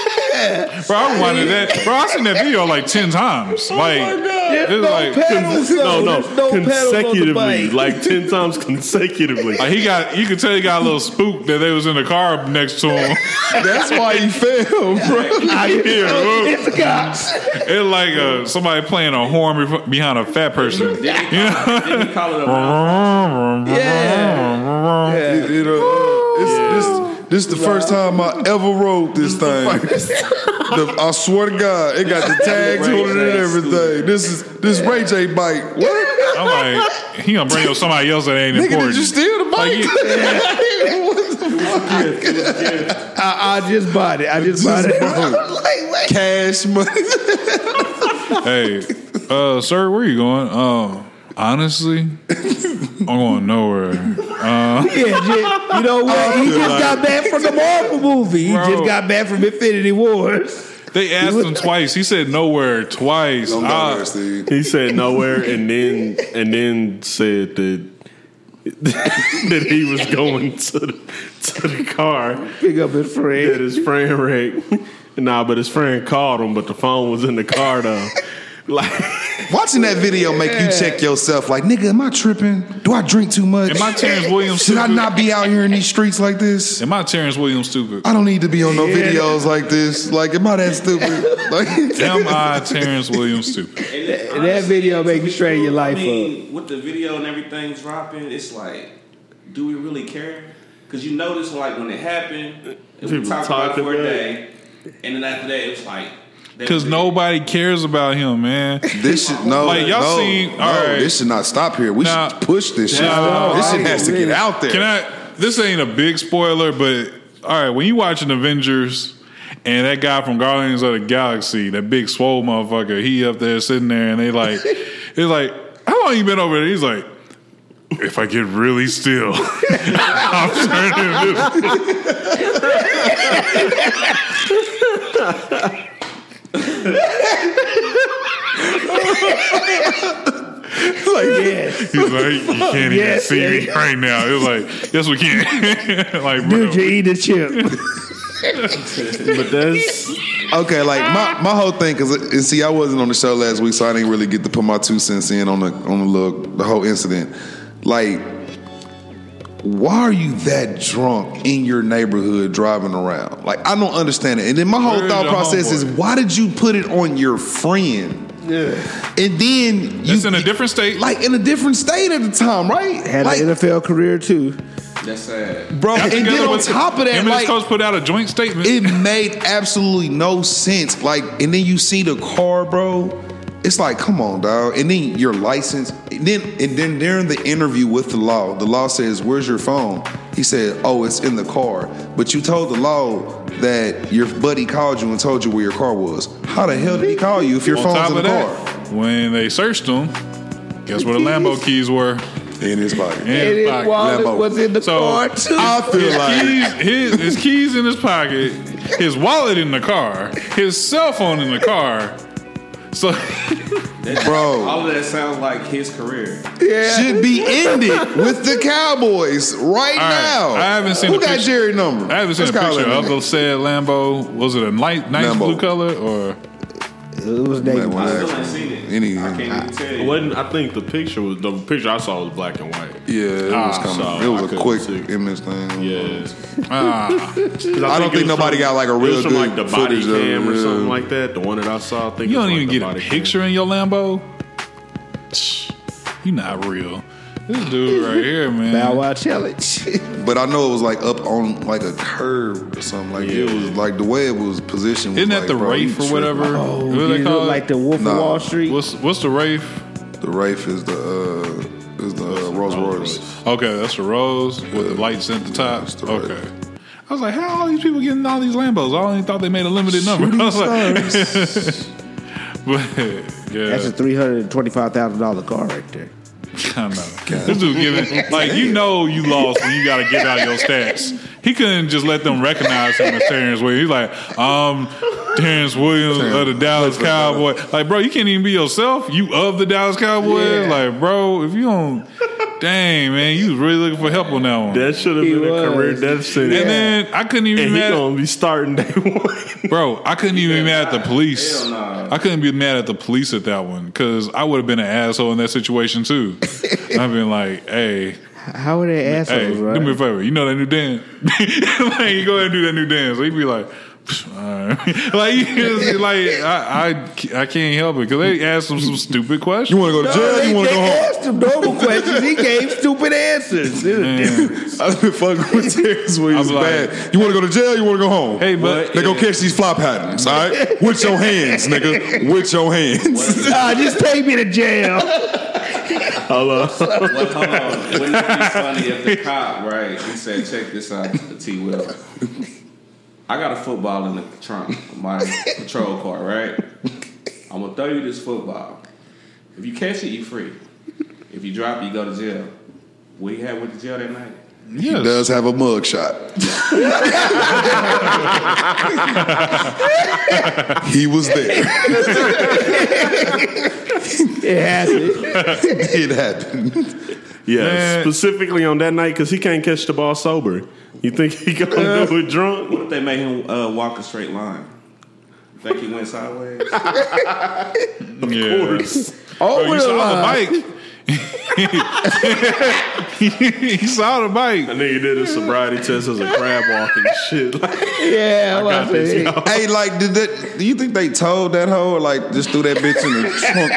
Speaker 2: Bro, I wanted that. Bro, I seen that video like ten times. Like, it's
Speaker 6: no
Speaker 2: like,
Speaker 6: pedals,
Speaker 4: No, no,
Speaker 6: no pedals on the
Speaker 4: consecutively,
Speaker 6: bike.
Speaker 4: like ten times consecutively.
Speaker 2: like he got. You could tell he got a little spook that they was in the car next to him. <laughs>
Speaker 3: That's why he fell, bro. <laughs>
Speaker 2: Yeah, bro.
Speaker 6: it's the cops.
Speaker 2: It's like uh, somebody playing a horn bef- behind a fat person.
Speaker 5: Didn't he call, didn't he call it a mouth? <laughs>
Speaker 6: Yeah.
Speaker 3: It- it, uh, it's- this, this is the first time I ever rode this thing. <laughs> The- I swear to God, it got the <laughs> tags on it and everything. This is this Ray J bike. What?
Speaker 2: I'm like, he gonna bring up somebody else that ain't
Speaker 3: Nigga,
Speaker 2: important.
Speaker 3: did you steal the bike?
Speaker 2: Like, <laughs>
Speaker 3: what the fuck?
Speaker 6: I, I just bought it. I just bought it.
Speaker 3: like Cash money.
Speaker 2: hey, uh, sir, where you going? Um, honestly, I'm going nowhere.
Speaker 6: Yeah, <laughs> just, you know what? He just got back from the Marvel movie. He
Speaker 2: Bro.
Speaker 6: just got back from Infinity Wars.
Speaker 2: They asked him twice. He said nowhere twice.
Speaker 3: Don't go
Speaker 2: Ah,
Speaker 3: Steve.
Speaker 4: He said nowhere, and then and then said that <laughs> that he was going to the, to the car
Speaker 6: Pick up his friend.
Speaker 4: that
Speaker 6: friend.
Speaker 4: his friend wrecked. Nah, but his friend called him, but the phone was in the car though. Like, <laughs>
Speaker 3: Watching that video make you check yourself. Like, nigga, am I tripping? Do I drink too much?
Speaker 2: Am I Terrence Williams
Speaker 3: Should I
Speaker 2: stupid?
Speaker 3: not be out here in these streets like this?
Speaker 2: am I Terrence Williams stupid?
Speaker 3: I don't need to be on no
Speaker 6: Yeah.
Speaker 3: videos like this. Like, am I that stupid? <laughs> Like,
Speaker 2: Am I Terrence Williams stupid?
Speaker 6: And that video make you straighten your life
Speaker 5: I
Speaker 6: up.
Speaker 5: mean, with the video and everything dropping, it's like, do we really care? Because you notice, like, when it happened, we
Speaker 4: People
Speaker 5: talked about it for a day, and then after that, it was like, that
Speaker 2: Because nobody cares about him, man.
Speaker 3: this should no,
Speaker 2: Like, y'all
Speaker 3: no,
Speaker 2: seen-
Speaker 3: no,
Speaker 2: all right.
Speaker 3: this should not stop here. We
Speaker 2: Now-
Speaker 3: should push this shit.
Speaker 2: Now-
Speaker 3: this shit has to get out there.
Speaker 2: Can I? This ain't a big spoiler, but all right. When you watching Avengers and that guy from Guardians of the Galaxy, that big swole motherfucker, he up there sitting there, and they like, <laughs> it's like, how long you been over there? He's like. If I get really still, <laughs> I'm turning <laughs> this.
Speaker 6: Yes.
Speaker 2: He's like, you can't
Speaker 6: Yes,
Speaker 2: even see me right now. It was like, yes, we can. <laughs> like, bro,
Speaker 6: Dude, you eat a chip.
Speaker 4: but that's
Speaker 3: Okay, like my, my whole thing, cause and see, I wasn't on the show last week, so I didn't really get to put my two cents in on the on the little the whole incident. Like, why are you that drunk in your neighborhood driving around? Like, I don't understand it. And then my whole
Speaker 2: Where's
Speaker 3: thought
Speaker 2: your
Speaker 3: process is, why did you put it on your friend?
Speaker 6: Yeah.
Speaker 3: And then you
Speaker 2: It's in a different state.
Speaker 3: like in a different state at the time, right?
Speaker 6: Had
Speaker 3: like,
Speaker 6: an NFL career too.
Speaker 5: That's sad.
Speaker 3: bro.
Speaker 2: Got
Speaker 3: And then on top of
Speaker 2: him
Speaker 3: that,
Speaker 2: and his
Speaker 3: like,
Speaker 2: coach put out a joint statement.
Speaker 3: it made absolutely no sense. Like, and then you see the car, bro. It's like, come on, dog. And then your license. And then, and then during the interview with the law, the law says, "Where's your phone?" He said, "Oh, it's in the car." But you told the law that your buddy called you and told you where your car was. How the hell did he call you if your
Speaker 2: On
Speaker 3: phone's
Speaker 2: top
Speaker 3: in
Speaker 2: of
Speaker 3: the
Speaker 2: that,
Speaker 3: car?
Speaker 2: when they searched him, guess where the Lambo <laughs> keys were?
Speaker 3: In his pocket.
Speaker 2: In
Speaker 6: And
Speaker 2: his
Speaker 6: his
Speaker 2: pocket.
Speaker 6: wallet
Speaker 3: Lambo.
Speaker 6: was in the
Speaker 2: So,
Speaker 6: car too.
Speaker 3: I feel
Speaker 2: His
Speaker 3: like
Speaker 2: keys, his, his keys in his pocket, his wallet in the car, his cell phone in the car. So
Speaker 3: Bro.
Speaker 5: all of that sounds like his career.
Speaker 3: should be ended with the Cowboys right, now.
Speaker 2: I haven't seen
Speaker 3: Who
Speaker 2: the
Speaker 3: got
Speaker 2: picture-
Speaker 3: Jerry number.
Speaker 2: I haven't seen
Speaker 3: Let's
Speaker 2: a picture of
Speaker 3: nigga.
Speaker 2: the said Lambo. Was it a nice, nice
Speaker 3: Lambo.
Speaker 2: blue color or?
Speaker 6: It was
Speaker 3: Man,
Speaker 6: David.
Speaker 3: when
Speaker 5: I
Speaker 3: I-
Speaker 5: still ain't seen it.
Speaker 3: Any-
Speaker 5: I can't even tell
Speaker 4: It
Speaker 5: you.
Speaker 4: wasn't I think the picture was the picture I saw was black and white.
Speaker 3: Yeah, it was
Speaker 2: Ah,
Speaker 3: kind
Speaker 4: so
Speaker 3: of. It was
Speaker 4: I
Speaker 3: a quick image thing.
Speaker 4: Yeah.
Speaker 2: Ah, <laughs>
Speaker 3: I don't think nobody got, like, a real
Speaker 4: it
Speaker 3: real
Speaker 4: was from like the
Speaker 3: good
Speaker 4: body
Speaker 3: footage of it,
Speaker 4: cam or
Speaker 3: yeah.
Speaker 4: something like that. The one that I saw. I think
Speaker 2: you
Speaker 4: it was
Speaker 2: don't
Speaker 4: like
Speaker 2: even
Speaker 4: the
Speaker 2: get a
Speaker 4: body cam.
Speaker 2: picture in your Lambo. You not real. This dude right here, man.
Speaker 6: Bow Wow challenge. <laughs>
Speaker 3: But I know it was like up on like a curve or something. Like it was like the way it was positioned. Was
Speaker 2: Isn't that
Speaker 3: like,
Speaker 2: the
Speaker 3: bro, you
Speaker 2: Wraith or
Speaker 3: tripping.
Speaker 2: whatever?
Speaker 6: oh,
Speaker 2: what do
Speaker 6: you
Speaker 2: they
Speaker 6: look
Speaker 2: call
Speaker 6: like the Wolf
Speaker 3: Nah.
Speaker 6: of Wall Street.
Speaker 2: What's what's the Wraith?
Speaker 3: The Wraith is the uh, is the uh, Rolls Royce.
Speaker 2: Okay, that's the Rose with the lights at the top.
Speaker 3: That's the Wraith.
Speaker 2: Okay. I was like, how all these people getting all these Lambos? I only thought they made a limited number. <laughs> I was like, <laughs> but yeah,
Speaker 6: That's a three hundred twenty-five thousand dollar car right there.
Speaker 2: I know. This dude giving like you know you lost when you got to give out your stats. He couldn't just let them recognize him as Terrence Williams. He's like, um, Terrence Williams of the Dallas Cowboys. Like, bro, you can't even be yourself. You of the Dallas Cowboys.
Speaker 6: Yeah.
Speaker 2: Like, bro, if you don't, dang man, you was really looking for help on that one.
Speaker 4: That should have
Speaker 6: He
Speaker 4: been a career death sentence.
Speaker 2: and then I couldn't even
Speaker 4: And
Speaker 2: be
Speaker 4: he gonna be starting day <laughs> one.
Speaker 2: Bro, I couldn't even be mad at the police.
Speaker 5: Nah.
Speaker 2: I couldn't be mad at the police at that one because I would have been an asshole in that situation too. <laughs> I've been like, hey,
Speaker 6: How are they assholes,
Speaker 2: hey,
Speaker 6: right?
Speaker 2: do me a favor. You know that new dance? <laughs> like, you go ahead and do that new dance. So he'd be like, "Psh, all right." <laughs> like, you just, like I, I, I can't help it because they asked him some stupid questions.
Speaker 3: You want to go to jail?
Speaker 6: they,
Speaker 3: you want to go home?
Speaker 6: asked him normal <laughs> questions. He gave stupid answers. It was different.
Speaker 3: I've been fucking with Terrence Williams
Speaker 2: I'm like-
Speaker 3: bad. You want to go to jail? You want to go home?
Speaker 2: Hey, but
Speaker 3: They go catch these fly patterns, all right? With your hands, nigga. With your hands.
Speaker 6: Nah, just take me to jail. <laughs>
Speaker 5: Well, hold on. Wouldn't it be <laughs> funny if the cop, right? He said, "Check this out, the T. Will. I got a football in the trunk of my patrol car, right? I'm gonna throw you this football. If you catch it, you free. If you drop it, you go to jail. What you had with the jail that night?
Speaker 2: Yes.
Speaker 3: He does have a mug shot. he was there.
Speaker 6: It happened.
Speaker 3: It happened.
Speaker 4: Yeah,
Speaker 2: Man.
Speaker 4: specifically on that night because he can't catch the ball sober. You think he gonna do it drunk?
Speaker 5: What if they made him uh, walk a straight line? Think he went sideways?
Speaker 2: yeah.
Speaker 6: Over
Speaker 2: Bro, you saw the bike. <laughs> he saw the bike.
Speaker 4: That nigga did a sobriety test as a crab walk and shit. <laughs> Like,
Speaker 6: Yeah, I
Speaker 4: got
Speaker 6: was
Speaker 4: this, yo.
Speaker 3: Hey, like, did that? Do you think they told that hoe, or like, just threw that bitch in the trunk?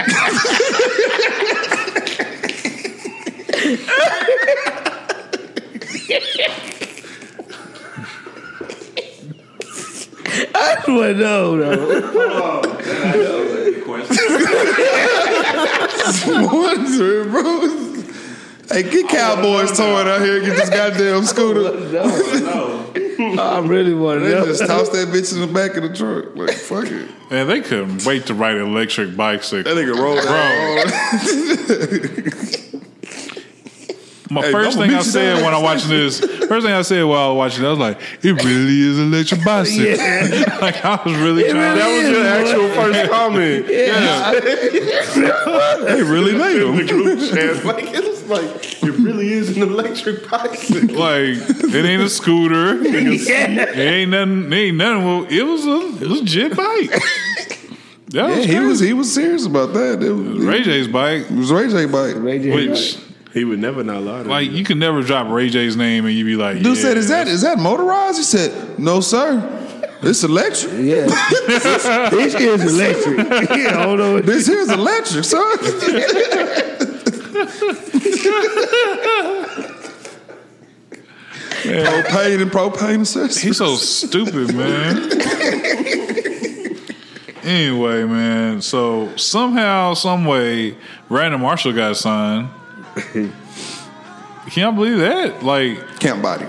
Speaker 3: <laughs>
Speaker 6: I just want to know, though.
Speaker 3: Wondering, bro. Hey, get Cowboys towing out here. Get this goddamn scooter.
Speaker 6: I really want to
Speaker 3: They just toss that bitch in the back of the truck. Like, fuck it.
Speaker 2: Man, they couldn't wait to ride electric bicycle.
Speaker 3: That nigga rolled
Speaker 2: Bro. <laughs> My
Speaker 3: Hey,
Speaker 2: first thing I said when I watching this, first thing I said while I was watching, it, I was like, "It really is an electric bicycle." like I was really trying.
Speaker 4: that was your actual first comment. <laughs> Yeah.
Speaker 3: They really made
Speaker 4: In the
Speaker 3: him.
Speaker 4: group chat, <laughs> like it was like it really is an electric bicycle. <laughs>
Speaker 2: like it ain't a scooter. It ain't nothing. It ain't nothing. Well, it was a legit bike. That
Speaker 3: Yeah,
Speaker 2: was
Speaker 3: he was he was serious about that. It was,
Speaker 2: Ray J's bike,
Speaker 3: it was Ray J bike.
Speaker 6: Ray J.
Speaker 2: which
Speaker 4: He would never not lie to
Speaker 2: like
Speaker 4: you.
Speaker 2: you can never drop Ray J's name and you be like,
Speaker 3: Dude
Speaker 2: yeah,
Speaker 3: said, "Is that is that motorized?" He said, "No, sir. It's electric.
Speaker 6: Yeah. <laughs> this is electric. <laughs> yeah, hold on.
Speaker 3: This here's electric, son." <laughs> propane and propane accessories.
Speaker 2: He's so stupid, man. anyway, man. So somehow, some way, Brandon Marshall got signed. <laughs> Can y'all believe that? Like
Speaker 3: Camp body.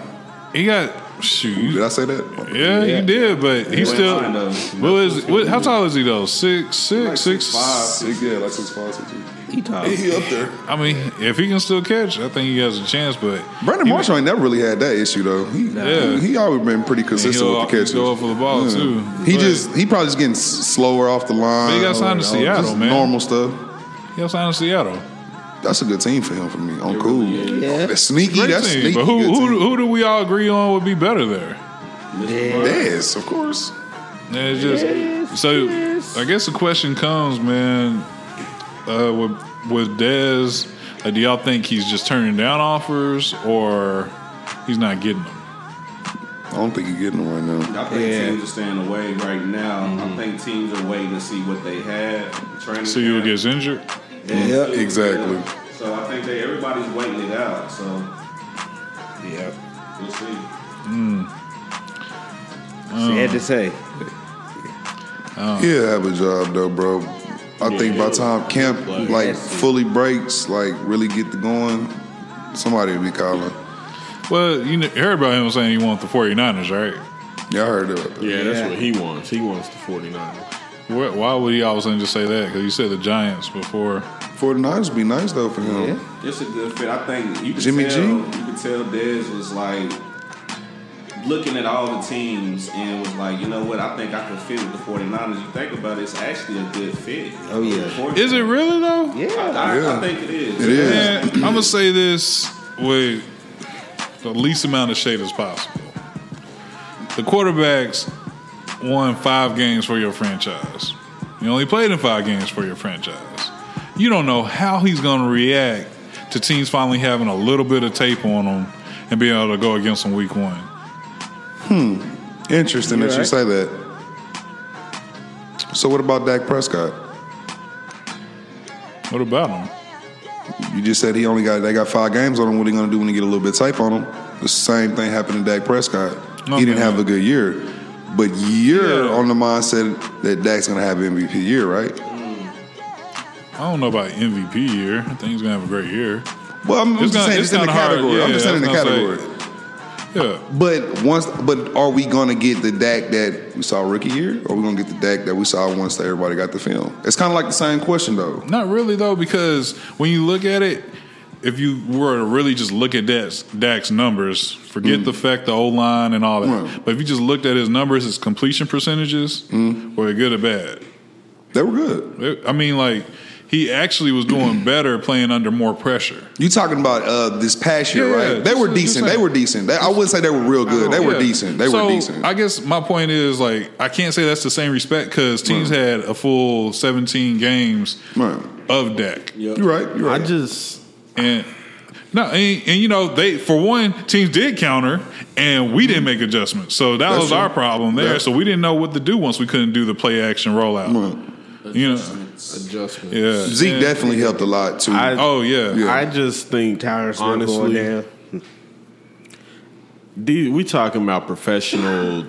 Speaker 2: he got shoot.
Speaker 3: Did I say that?
Speaker 2: Yeah, he did, but he still.
Speaker 5: signed, though.
Speaker 2: What is? What, how tall is he though? Six, six, six.
Speaker 3: Six, yeah, like six five, six two.
Speaker 6: He tall.
Speaker 3: He up there.
Speaker 2: I mean, if he can still catch, I think he has a chance. But
Speaker 3: Brandon Marshall ain't never really had that issue though. He,
Speaker 2: Yeah.
Speaker 3: he always been pretty consistent
Speaker 2: he'll
Speaker 3: with the catches.
Speaker 2: go up for the ball, too.
Speaker 3: He
Speaker 2: But-
Speaker 3: just he probably just getting s- slower off the line.
Speaker 2: But he got signed to
Speaker 3: or, you know,
Speaker 2: Seattle,
Speaker 3: just
Speaker 2: man.
Speaker 3: Normal stuff.
Speaker 2: he got signed in Seattle.
Speaker 3: That's a good team for him. For me, I'm cool.
Speaker 6: Yeah.
Speaker 3: That's sneaky.
Speaker 2: Great
Speaker 3: That's
Speaker 2: team.
Speaker 3: sneaky.
Speaker 2: But who who, who do we all agree on would be better there?
Speaker 3: Dez, of course.
Speaker 2: Yeah, it's just so. I guess the question comes, man. Uh, with with Dez, like, do y'all think he's just turning down offers or he's not getting them?
Speaker 3: I don't think he's getting them right now.
Speaker 5: I think
Speaker 6: Yeah.
Speaker 5: teams are staying away right now. I think teams are waiting to see what they have. Training
Speaker 2: See who gets injured.
Speaker 6: Yep.
Speaker 3: Exactly.
Speaker 5: So I think they everybody's waiting it out. So
Speaker 6: Yeah.
Speaker 5: we'll see. Mm.
Speaker 6: Sad to say. Um.
Speaker 3: He'll have a job though, bro. I think by the time camp like fully breaks, like really get the going, somebody will be calling.
Speaker 2: Well, you heard about him saying he wants the 49ers, right?
Speaker 3: Yeah, I heard that.
Speaker 4: Yeah, that's
Speaker 6: Yeah.
Speaker 4: what he wants. He wants the 49ers.
Speaker 2: Why why would he all of a sudden just say that? Because you said the Giants before.
Speaker 3: 49ers be nice though for him.
Speaker 6: Yeah.
Speaker 5: It's a good fit. I think you could
Speaker 3: Jimmy
Speaker 5: tell,
Speaker 3: G?
Speaker 5: You could tell Dez was like looking at all the teams and was like, you know what? I think I can fit with the 49ers. You think about it, it's actually a good fit.
Speaker 6: Oh, yeah.
Speaker 2: Is it really though?
Speaker 6: Yeah.
Speaker 5: I,
Speaker 3: Yeah.
Speaker 5: I think it is.
Speaker 3: It is.
Speaker 2: Man, I'm gonna say this with the least amount of shade as possible. The quarterbacks won five games for your franchise. You only played in five games for your franchise. You don't know how he's gonna react to teams finally having a little bit of tape on him and being able to go against them week one. Hmm.
Speaker 3: Interesting that you say that. So what about Dak Prescott?
Speaker 2: What about him?
Speaker 3: You just said he only got they got five games on him. What are he gonna do when he get a little bit of tape on him? The same thing happened to Dak Prescott.
Speaker 2: No,
Speaker 3: he didn't
Speaker 2: man.
Speaker 3: have a good year. But you're
Speaker 2: Yeah.
Speaker 3: on the mindset that Dak's gonna have MVP year, right?
Speaker 2: I don't know about MVP year. I think he's gonna have a great year.
Speaker 3: Well, I'm, I'm just
Speaker 2: gonna-
Speaker 3: saying
Speaker 2: it's
Speaker 3: it's in the category. I'm
Speaker 2: Yeah,
Speaker 3: just saying in the
Speaker 2: I was gonna
Speaker 3: category.
Speaker 2: say. Yeah.
Speaker 3: But once, but are we gonna get the Dak that we saw rookie year, or are we gonna get the Dak that we saw once everybody got the film? It's kind of like the same question though.
Speaker 2: Not really though, because when you look at it, if you were to really just look at Dak's, Dak's numbers, forget the fact the O line and all that.
Speaker 3: Mm. Right.
Speaker 2: But if you just looked at his numbers, his completion percentages,
Speaker 3: Mm.
Speaker 2: were they good or bad?
Speaker 3: They were good.
Speaker 2: I mean, like he actually was doing better playing under more pressure.
Speaker 3: You talking about uh, this past year,
Speaker 2: Yeah,
Speaker 3: right?
Speaker 2: yeah,
Speaker 3: They were
Speaker 2: just- just
Speaker 3: decent. They were decent. They, I wouldn't say they were real good. They were
Speaker 2: Yeah.
Speaker 3: decent. They
Speaker 2: so,
Speaker 3: were decent.
Speaker 2: I guess my point is like I can't say that's the same respect because teams had a full 17 games
Speaker 3: Right.
Speaker 2: of Dak.
Speaker 3: You're right. You're right.
Speaker 4: I just
Speaker 2: And no, and, and you know they for one teams did counter, and we didn't make adjustments, so that
Speaker 3: That's
Speaker 2: was
Speaker 3: true.
Speaker 2: our problem there.
Speaker 3: Yeah.
Speaker 2: So we didn't know what to do once we couldn't do the play action rollout.
Speaker 3: Right.
Speaker 2: You know,
Speaker 4: adjustment.
Speaker 2: yeah.
Speaker 3: Zeke
Speaker 2: And-
Speaker 3: definitely helped a lot too.
Speaker 4: I-
Speaker 2: Oh yeah,
Speaker 3: Yeah.
Speaker 4: I just think
Speaker 6: Tyron Smith going
Speaker 4: honestly,
Speaker 6: down.
Speaker 4: the- we talking about professional,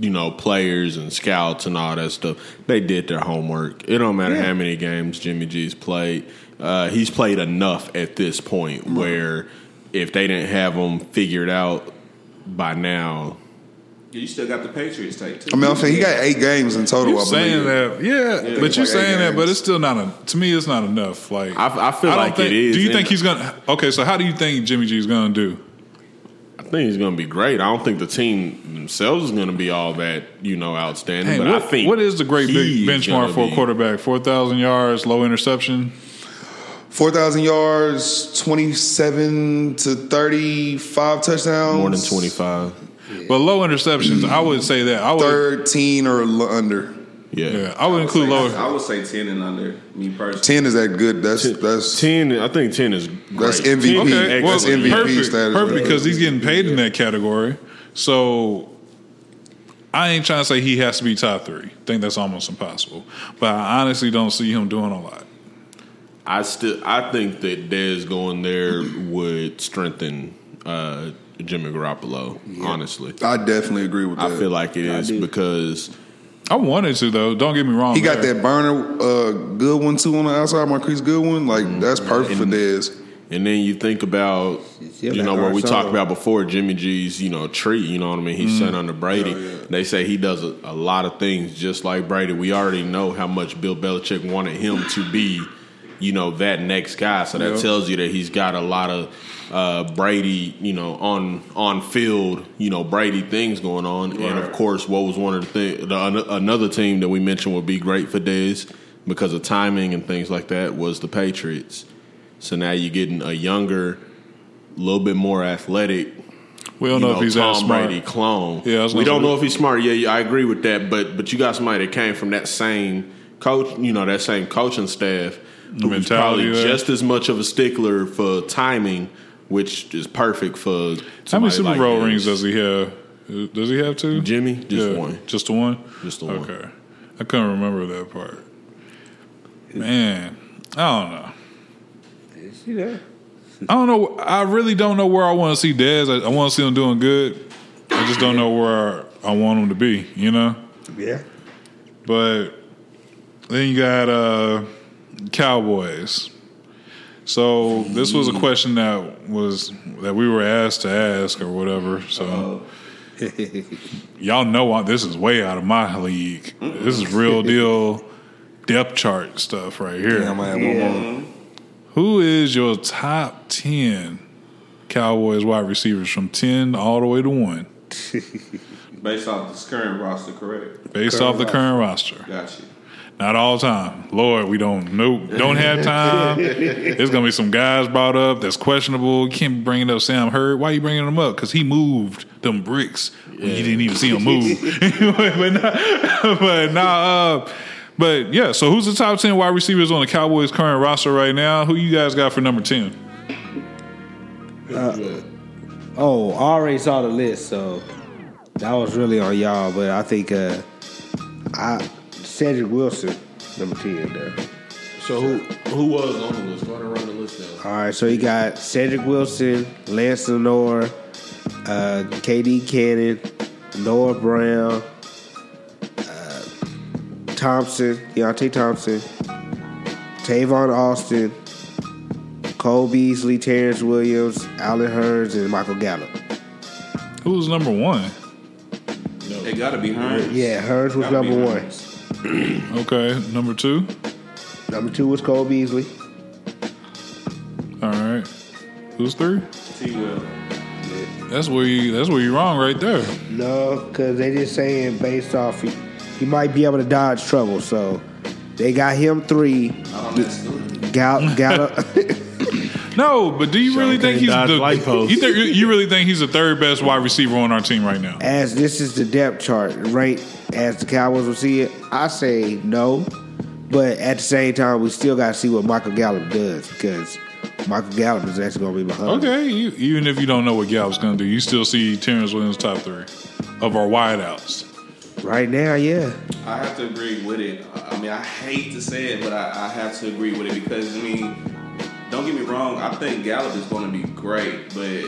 Speaker 4: you know, players and scouts and all that stuff. They did their homework. It don't matter how many games Jimmy G's played. Uh, he's played enough at this point where if they didn't have him figured out by now,
Speaker 5: you still got the Patriots tape too.
Speaker 3: I mean, I'm saying he got eight games in total.
Speaker 2: You're
Speaker 3: I
Speaker 2: saying that, yeah, yeah
Speaker 3: but
Speaker 2: you're
Speaker 3: like
Speaker 2: saying that, but it's still not. A, to me, it's not enough. Like
Speaker 4: I, I feel
Speaker 2: I
Speaker 4: like
Speaker 2: think,
Speaker 4: it is.
Speaker 2: Do you think he's gonna? Okay, so how do you think Jimmy G is gonna do?
Speaker 4: I think he's gonna be great. I don't think the team themselves is gonna be all that you know outstanding.
Speaker 2: Hey,
Speaker 4: but
Speaker 2: what,
Speaker 4: I think
Speaker 2: what is the great big benchmark for a quarterback? Four thousand yards, low interception.
Speaker 3: 4,000 yards, 27 to 35 touchdowns.
Speaker 4: More than 25.
Speaker 2: But low interceptions, I would say that. I would,
Speaker 3: 13 or under.
Speaker 4: Yeah.
Speaker 2: yeah. I would include lower.
Speaker 5: I would say ten and under. Me personally,
Speaker 3: ten is that good. That's ten, that's
Speaker 4: ten. I think ten is great.
Speaker 3: that's MVP.
Speaker 2: Okay. Well,
Speaker 3: that's MVP
Speaker 2: perfect,
Speaker 3: status.
Speaker 2: Perfect because he's getting paid in that category. So I ain't trying to say he has to be top three. I think that's almost impossible. But I honestly don't see him doing a lot.
Speaker 4: I still I think that Dez going there would strengthen uh, Jimmy Garoppolo. Honestly,
Speaker 3: I definitely agree with that.
Speaker 4: I feel like it is because
Speaker 2: I wanted to though. Don't get me wrong.
Speaker 3: he got
Speaker 2: there.
Speaker 3: that burner uh, good one too on the outside. Marquise Goodwin, like
Speaker 2: Mm-hmm.
Speaker 3: that's perfect for Dez.
Speaker 4: And then you think about,
Speaker 6: Yeah,
Speaker 4: you know,
Speaker 6: like
Speaker 4: what we talked about before, Jimmy G's, you know, tree, you know what I mean? He's son under Brady. They say he does a, a lot of things just like Brady. We already know how much Bill Belichick wanted him to be, you know, that next guy. So that tells you that he's got a lot of uh, Brady, you know, on on field, you know, Brady things going on. And of course, what was one of the things, the, another team that we mentioned would be great for Dez, because of timing and things like that was the Patriots. So now you're getting a younger, a little bit more athletic.
Speaker 2: We don't
Speaker 4: you
Speaker 2: know, if he's
Speaker 4: Tom. Brady clone.
Speaker 2: Yeah,
Speaker 4: we don't know if he's smart. Yeah, yeah, I agree with that. But but you got somebody that came from that same coach, you know, that same coaching staff, who was
Speaker 2: mentality
Speaker 4: probably just as much of a stickler for timing, which is perfect for.
Speaker 2: How many
Speaker 4: somebody
Speaker 2: Super
Speaker 4: like
Speaker 2: Bowl
Speaker 4: his.
Speaker 2: rings does he have? Does he have two?
Speaker 4: Jimmy? Just one.
Speaker 2: Just the one?
Speaker 4: Just the one.
Speaker 2: Okay. I couldn't remember that part. Man, I don't know.
Speaker 6: You know,
Speaker 2: I don't know. I really don't know where I want to see Dez. I, I want to see him doing good. I just don't know where I want him to be, you know?
Speaker 6: yeah.
Speaker 2: But then you got uh, Cowboys. So this was a question that was that we were asked to ask or whatever. So y'all know I- this is way out of my league. This is real deal depth chart stuff right here.
Speaker 3: Yeah, I might have one more.
Speaker 2: Who is your top ten Cowboys wide receivers from ten all the way to one, <laughs>
Speaker 5: Based off this current roster, correct?
Speaker 2: based
Speaker 6: Current
Speaker 2: off the
Speaker 6: roster.
Speaker 2: current roster?
Speaker 5: Got you.
Speaker 2: Not all time. Lord, we don't nope, don't have time. <laughs> There's gonna be some guys brought up that's questionable. You can't be bringing up Sam Hurd. Why are you bringing him up? Because he moved them bricks. when You didn't even see him move. <laughs> but not, but nah, uh, but yeah. So who's the top ten wide receivers on the Cowboys current roster right now? Who you guys got for number ten?
Speaker 6: Oh, I already saw the list, so that was really on y'all. But I think uh, I Cedric Wilson, number ten. There.
Speaker 4: So who who was on the list? Go ahead and run the list down.
Speaker 6: All right, so you got Cedric Wilson, Lance Lenoir, uh, KD Cannon, Noah Brown, uh, Thompson, Deonte Thompson, Tavon Austin, Cole Beasley, Terrence Williams, Allen Hurns, and Michael Gallup.
Speaker 2: Who's number one?
Speaker 5: It got to be Hines.
Speaker 6: Yeah, Hurns was number one.
Speaker 5: Hines. <clears throat>
Speaker 2: Okay, number two.
Speaker 6: Number two was Cole Beasley.
Speaker 2: All right. Who's three?
Speaker 5: T. Will.
Speaker 2: That's where you. That's where you're wrong right there.
Speaker 6: No, because they just saying based off he, he might be able to dodge trouble. So they got him three.
Speaker 5: Oh, that's three.
Speaker 6: Gal,
Speaker 2: No, but do you really think he's the?
Speaker 4: light posts.
Speaker 2: You, think, you really think he's the third best wide receiver on our team right now?
Speaker 6: as this is the depth chart, right? As the Cowboys will see it, I say no. But at the same time, we still got to see what Michael Gallup does because Michael Gallup is actually going to be behind.
Speaker 2: Okay, you, even if you don't know what Gallup's going to do, you still see Terrence Williams top three of our wideouts.
Speaker 6: Right now, yeah.
Speaker 5: I have to agree with it. I I mean, I hate to say it, but I, I have to agree with it because I mean, don't get me wrong. I think Gallup is going to be great, but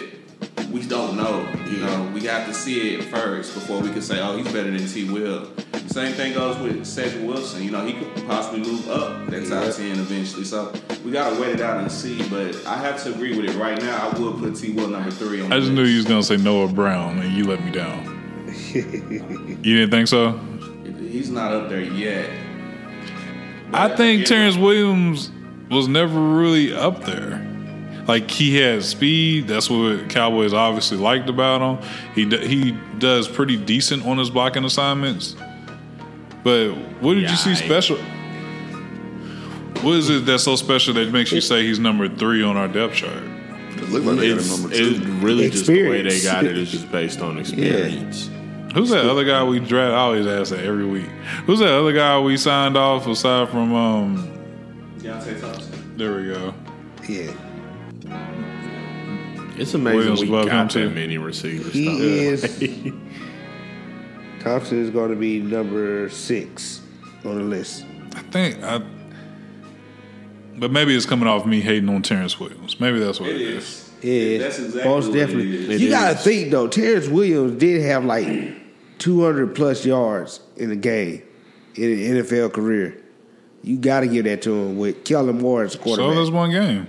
Speaker 5: we don't know. You know, we have to see it first before we can say, "Oh, he's better than T. Will." Same thing goes with Cedric Wilson. You know, he could possibly move up that top ten eventually. So we got to wait it out and see. But I have to agree with it right now. I would put T. Will number three on.
Speaker 2: I
Speaker 5: the
Speaker 2: just knew
Speaker 5: list.
Speaker 2: you was going to say Noah Brown, and you let me down. <laughs> you didn't think so?
Speaker 5: He's not up there yet.
Speaker 2: I think Terrence Williams was never really up there. Like he has speed. That's what Cowboys obviously liked about him. He d- he does pretty decent on his blocking assignments. But what did you see
Speaker 4: Yeah,
Speaker 2: special? What is it that's so special that makes you say he's number three on our depth chart?
Speaker 3: It looked like they
Speaker 4: It's,
Speaker 3: number
Speaker 4: it's
Speaker 3: two.
Speaker 4: really just the way they
Speaker 6: Experience.
Speaker 4: got it is just based on <laughs> experience.
Speaker 2: Who's that other guy we draft? I always ask that every week. Who's that other guy we signed off aside from? um
Speaker 5: Deonte Thompson.
Speaker 2: There we go.
Speaker 6: Yeah.
Speaker 4: It's amazing
Speaker 2: Williams
Speaker 4: we
Speaker 2: above him,
Speaker 4: got
Speaker 2: too.
Speaker 4: that many receivers.
Speaker 6: He
Speaker 4: though.
Speaker 6: is. <laughs> Thompson is going to be number six on the list.
Speaker 2: I think I. But maybe it's coming off me hating on Terrence Williams. Maybe that's what
Speaker 5: It
Speaker 2: it is.
Speaker 5: is.
Speaker 6: Yeah,
Speaker 5: That's exactly
Speaker 6: most
Speaker 5: what it
Speaker 6: definitely.
Speaker 5: is.
Speaker 6: you got to think though, Terrence Williams did have like 200 plus yards in the game in an NFL career. You got to give that to him with Kellen Moore as
Speaker 2: So
Speaker 6: quarterback.
Speaker 2: that's one game.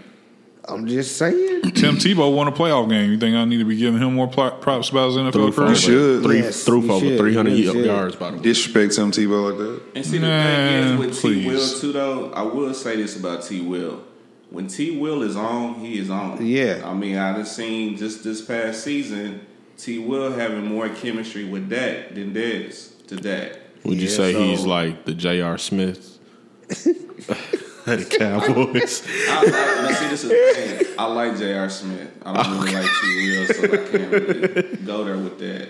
Speaker 6: I'm just saying. <clears throat>
Speaker 2: Tim Tebow won a playoff game. You think I need to be giving him more pl- props about his NFL
Speaker 4: Threw for
Speaker 2: career?
Speaker 3: You should.
Speaker 4: Three,
Speaker 6: Yes,
Speaker 4: threw
Speaker 6: you
Speaker 4: for over
Speaker 6: should.
Speaker 4: 300
Speaker 6: You should.
Speaker 4: yards, by the way.
Speaker 3: Disrespect Tim Tebow like that.
Speaker 5: And see, the
Speaker 2: Man,
Speaker 5: thing is with T. Will too, though. I will say this about T. Will: when T. Will is on, he is on.
Speaker 6: Yeah.
Speaker 5: I mean, I just seen just this past season, T. Will having more chemistry with Dak than Dez to Dak.
Speaker 4: Would you say
Speaker 6: so-
Speaker 4: he's like the J.R. Smith <laughs> the Cowboys. <laughs>
Speaker 5: I, I, now see, this is the thing. I like J.R. Smith. I don't really like T. Will, so I can't really go there with that.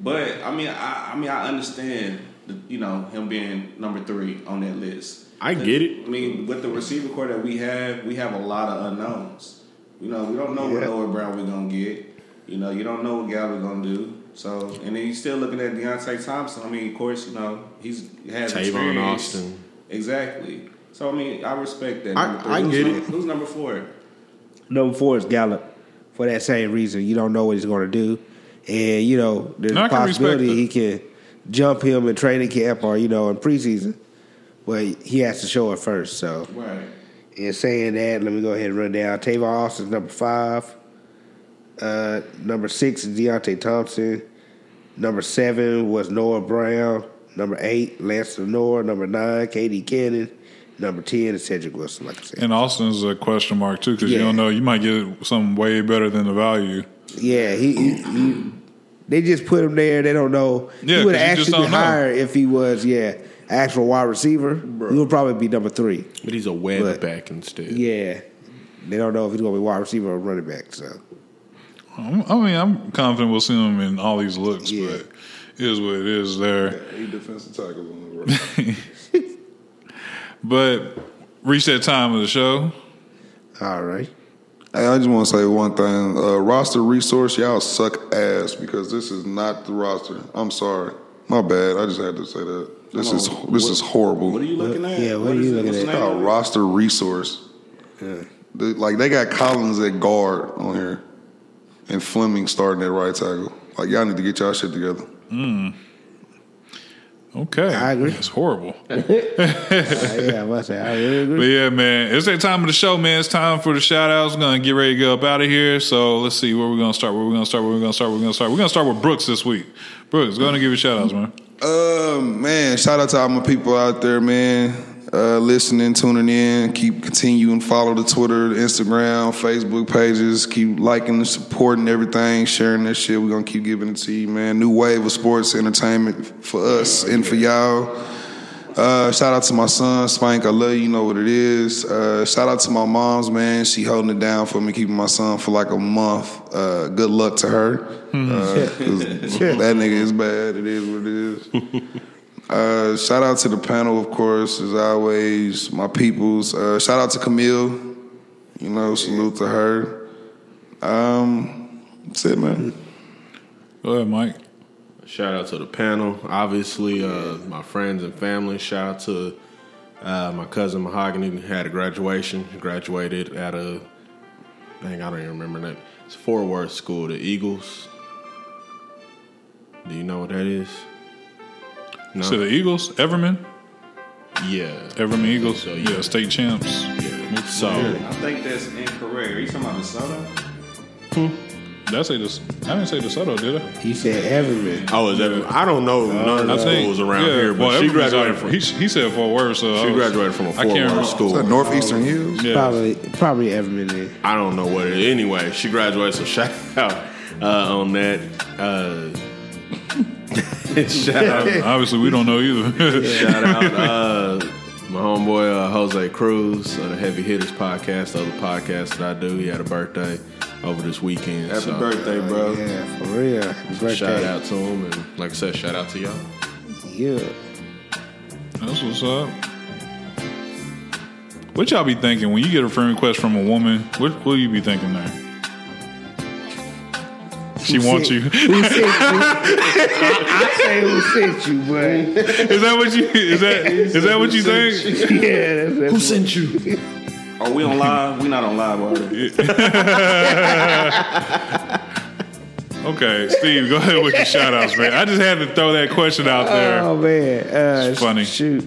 Speaker 5: But I mean, I, I mean, I understand, the, you know, him being number three on that list.
Speaker 4: I get it.
Speaker 5: I mean, with the receiver core that we have, we have a lot of unknowns. You know, we don't know what
Speaker 6: Yeah.
Speaker 5: Noah Brown we're gonna get. You know, you don't know what Gallup gonna do. So, and then you still looking at Deonte Thompson. I mean, of course, you know he's has
Speaker 4: Tavon
Speaker 5: experience.
Speaker 4: Austin.
Speaker 5: Exactly. So I mean, I respect that.
Speaker 4: I- I
Speaker 5: Who's
Speaker 4: get
Speaker 5: number,
Speaker 4: it.
Speaker 5: Who's number four?
Speaker 6: Number four is Gallup. For that same reason, you don't know what he's going to do, and you know there's
Speaker 2: No, I
Speaker 6: a
Speaker 2: can
Speaker 6: possibility he can jump him in training camp or you know in preseason, but he has to show it first. So,
Speaker 5: Right.
Speaker 6: in saying that, let me go ahead and run down. Tavon Austin's number five. Uh, number six is Deonte Thompson. Number seven was Noah Brown. Number eight, Lance Lenoir. Number nine, KD Cannon. Number ten is Cedric Wilson. Like I said,
Speaker 2: And Austin's a question mark too because you don't know. You might get something way better than the value.
Speaker 6: Yeah, he, he, he they just put him there. They don't know.
Speaker 2: Yeah,
Speaker 6: he would have actually
Speaker 2: don't
Speaker 6: been
Speaker 2: know.
Speaker 6: higher if he was, yeah, actual wide receiver. He would probably be number three.
Speaker 4: But he's a web
Speaker 6: But-
Speaker 4: back instead.
Speaker 6: Yeah, they don't know if he's going to be wide receiver or running back. So
Speaker 2: I'm- mean, I'm confident we'll see him in all these looks,
Speaker 6: Yeah.
Speaker 2: but it is what it is there.
Speaker 3: Eight defensive tackles on the road. <laughs>
Speaker 2: But reach that time of the show.
Speaker 6: all right,
Speaker 3: Hey, I just want to say one thing. Uh, roster resource, y'all suck ass because this is not the roster. I'm sorry. My bad. I just had to say that. This is this
Speaker 5: What-
Speaker 3: is horrible.
Speaker 5: What are you looking at?
Speaker 6: Yeah, what are you looking at?
Speaker 5: the name
Speaker 3: Uh, roster resource. They- like they got Collins at guard on here, and Fleming starting at right tackle. Like y'all need to get y'all shit together.
Speaker 2: Okay,
Speaker 6: I agree.
Speaker 2: It's horrible.
Speaker 6: Uh, <laughs> yeah, I must say I really
Speaker 2: But yeah, man, it's that time of the show, man. It's time for the shout outs. We're gonna get ready to go up out of here. So let's see where we're gonna start. Where we're gonna start. Where we're gonna start. Where we're gonna start. We're gonna start with Brooks this week. Brooks, go ahead and give your shout outs, man.
Speaker 3: Uh, man, shout out to all my people out there, man. Uh, listening, tuning in. Keep continuing. Follow the Twitter, the Instagram, Facebook pages. Keep liking and supporting everything, sharing that shit. We're gonna keep giving it to you, man. New wave of sports entertainment for us and for y'all. Uh, shout out to my son, Spank. I love you. You know what it is. Uh, shout out to my mom's, man. She holding it down for me, keeping my son for like a month. Uh, good luck to her. Uh, 'cause <laughs> that nigga is bad. It is what it is. <laughs> Uh, shout out to the panel, of course, as always. My peoples. Uh, shout out to Camille. You know, salute to her. Um, that's it, man.
Speaker 2: Go ahead, Mike.
Speaker 4: Shout out to the panel. Obviously, uh, my friends and family. Shout out to uh, my cousin Mahogany. who Had a graduation. Graduated at a, dang, I don't even remember that. It's a Fort Worth school, the Eagles. Do you know what that is? No.
Speaker 2: So the Eagles, Everman,
Speaker 4: yeah.
Speaker 2: Everman Eagles,
Speaker 4: So,
Speaker 2: yeah,
Speaker 4: yeah.
Speaker 2: state champs.
Speaker 4: Yeah. So,
Speaker 5: I think that's incorrect. Are you talking about DeSoto?
Speaker 2: Did I say this? I didn't say DeSoto, did I?
Speaker 6: He said Everman.
Speaker 4: oh, is that? I don't know none of the schools around
Speaker 2: yeah,
Speaker 4: here, but
Speaker 2: well,
Speaker 4: she graduated from.
Speaker 2: He, he said Fort Worth, so
Speaker 4: She
Speaker 2: was-
Speaker 4: graduated from a
Speaker 2: I
Speaker 4: Fort
Speaker 2: can't
Speaker 4: Worth
Speaker 2: remember.
Speaker 3: Is
Speaker 4: school.
Speaker 3: that Northeastern Hills?
Speaker 2: Yeah.
Speaker 6: Probably, probably Everman. Then.
Speaker 4: I don't know what it is. Anyway, she graduated, so shout out uh, on that. Uh, <laughs> shout out,
Speaker 2: Obviously, we don't know either. <laughs>
Speaker 4: shout out uh, my homeboy uh, Jose Cruz of the Heavy Hitters podcast, the other podcast that I do. He had a birthday over this weekend.
Speaker 5: Happy
Speaker 4: so
Speaker 5: birthday, bro.
Speaker 6: Yeah, for real. Happy birthday.
Speaker 4: Shout out to him, and like I said, shout out to y'all.
Speaker 6: Yeah.
Speaker 2: That's what's up. What y'all be thinking when you get a friend request from a woman? What will you be thinking there? She
Speaker 6: Who
Speaker 2: wants
Speaker 6: sent-
Speaker 2: you.
Speaker 6: Who sent you? <laughs> I, I say who sent you, but <laughs>
Speaker 2: is that what you? Is that is that what you think?
Speaker 6: yeah, that's, that's
Speaker 4: Who sent you?
Speaker 5: Are we on live? We not on live already. <laughs>
Speaker 2: Okay, Steve, go ahead with your shout outs, man. I just had to throw that question out there.
Speaker 6: Oh man, uh,
Speaker 2: It's funny.
Speaker 6: Shoot!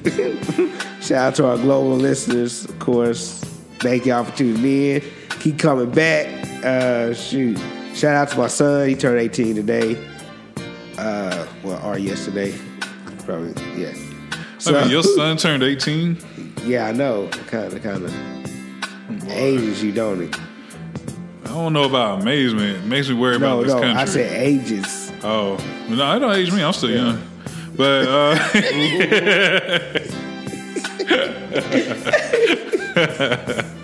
Speaker 6: Shout out to our global listeners, of course. Thank y'all for tuning in. Keep coming back. Uh, shoot! Shout out to my son. He turned 18 today. Uh, well, or yesterday, probably. Yeah. So,
Speaker 2: I mean, your son turned 18.
Speaker 6: yeah, I know. Kind of, kind of ages you, don't it?
Speaker 2: I don't know about amazement. It makes me worry
Speaker 6: No,
Speaker 2: about this
Speaker 6: no.
Speaker 2: country.
Speaker 6: I said ages.
Speaker 2: Oh, no, it don't age me. I'm still young. But uh, <laughs> <laughs> <laughs>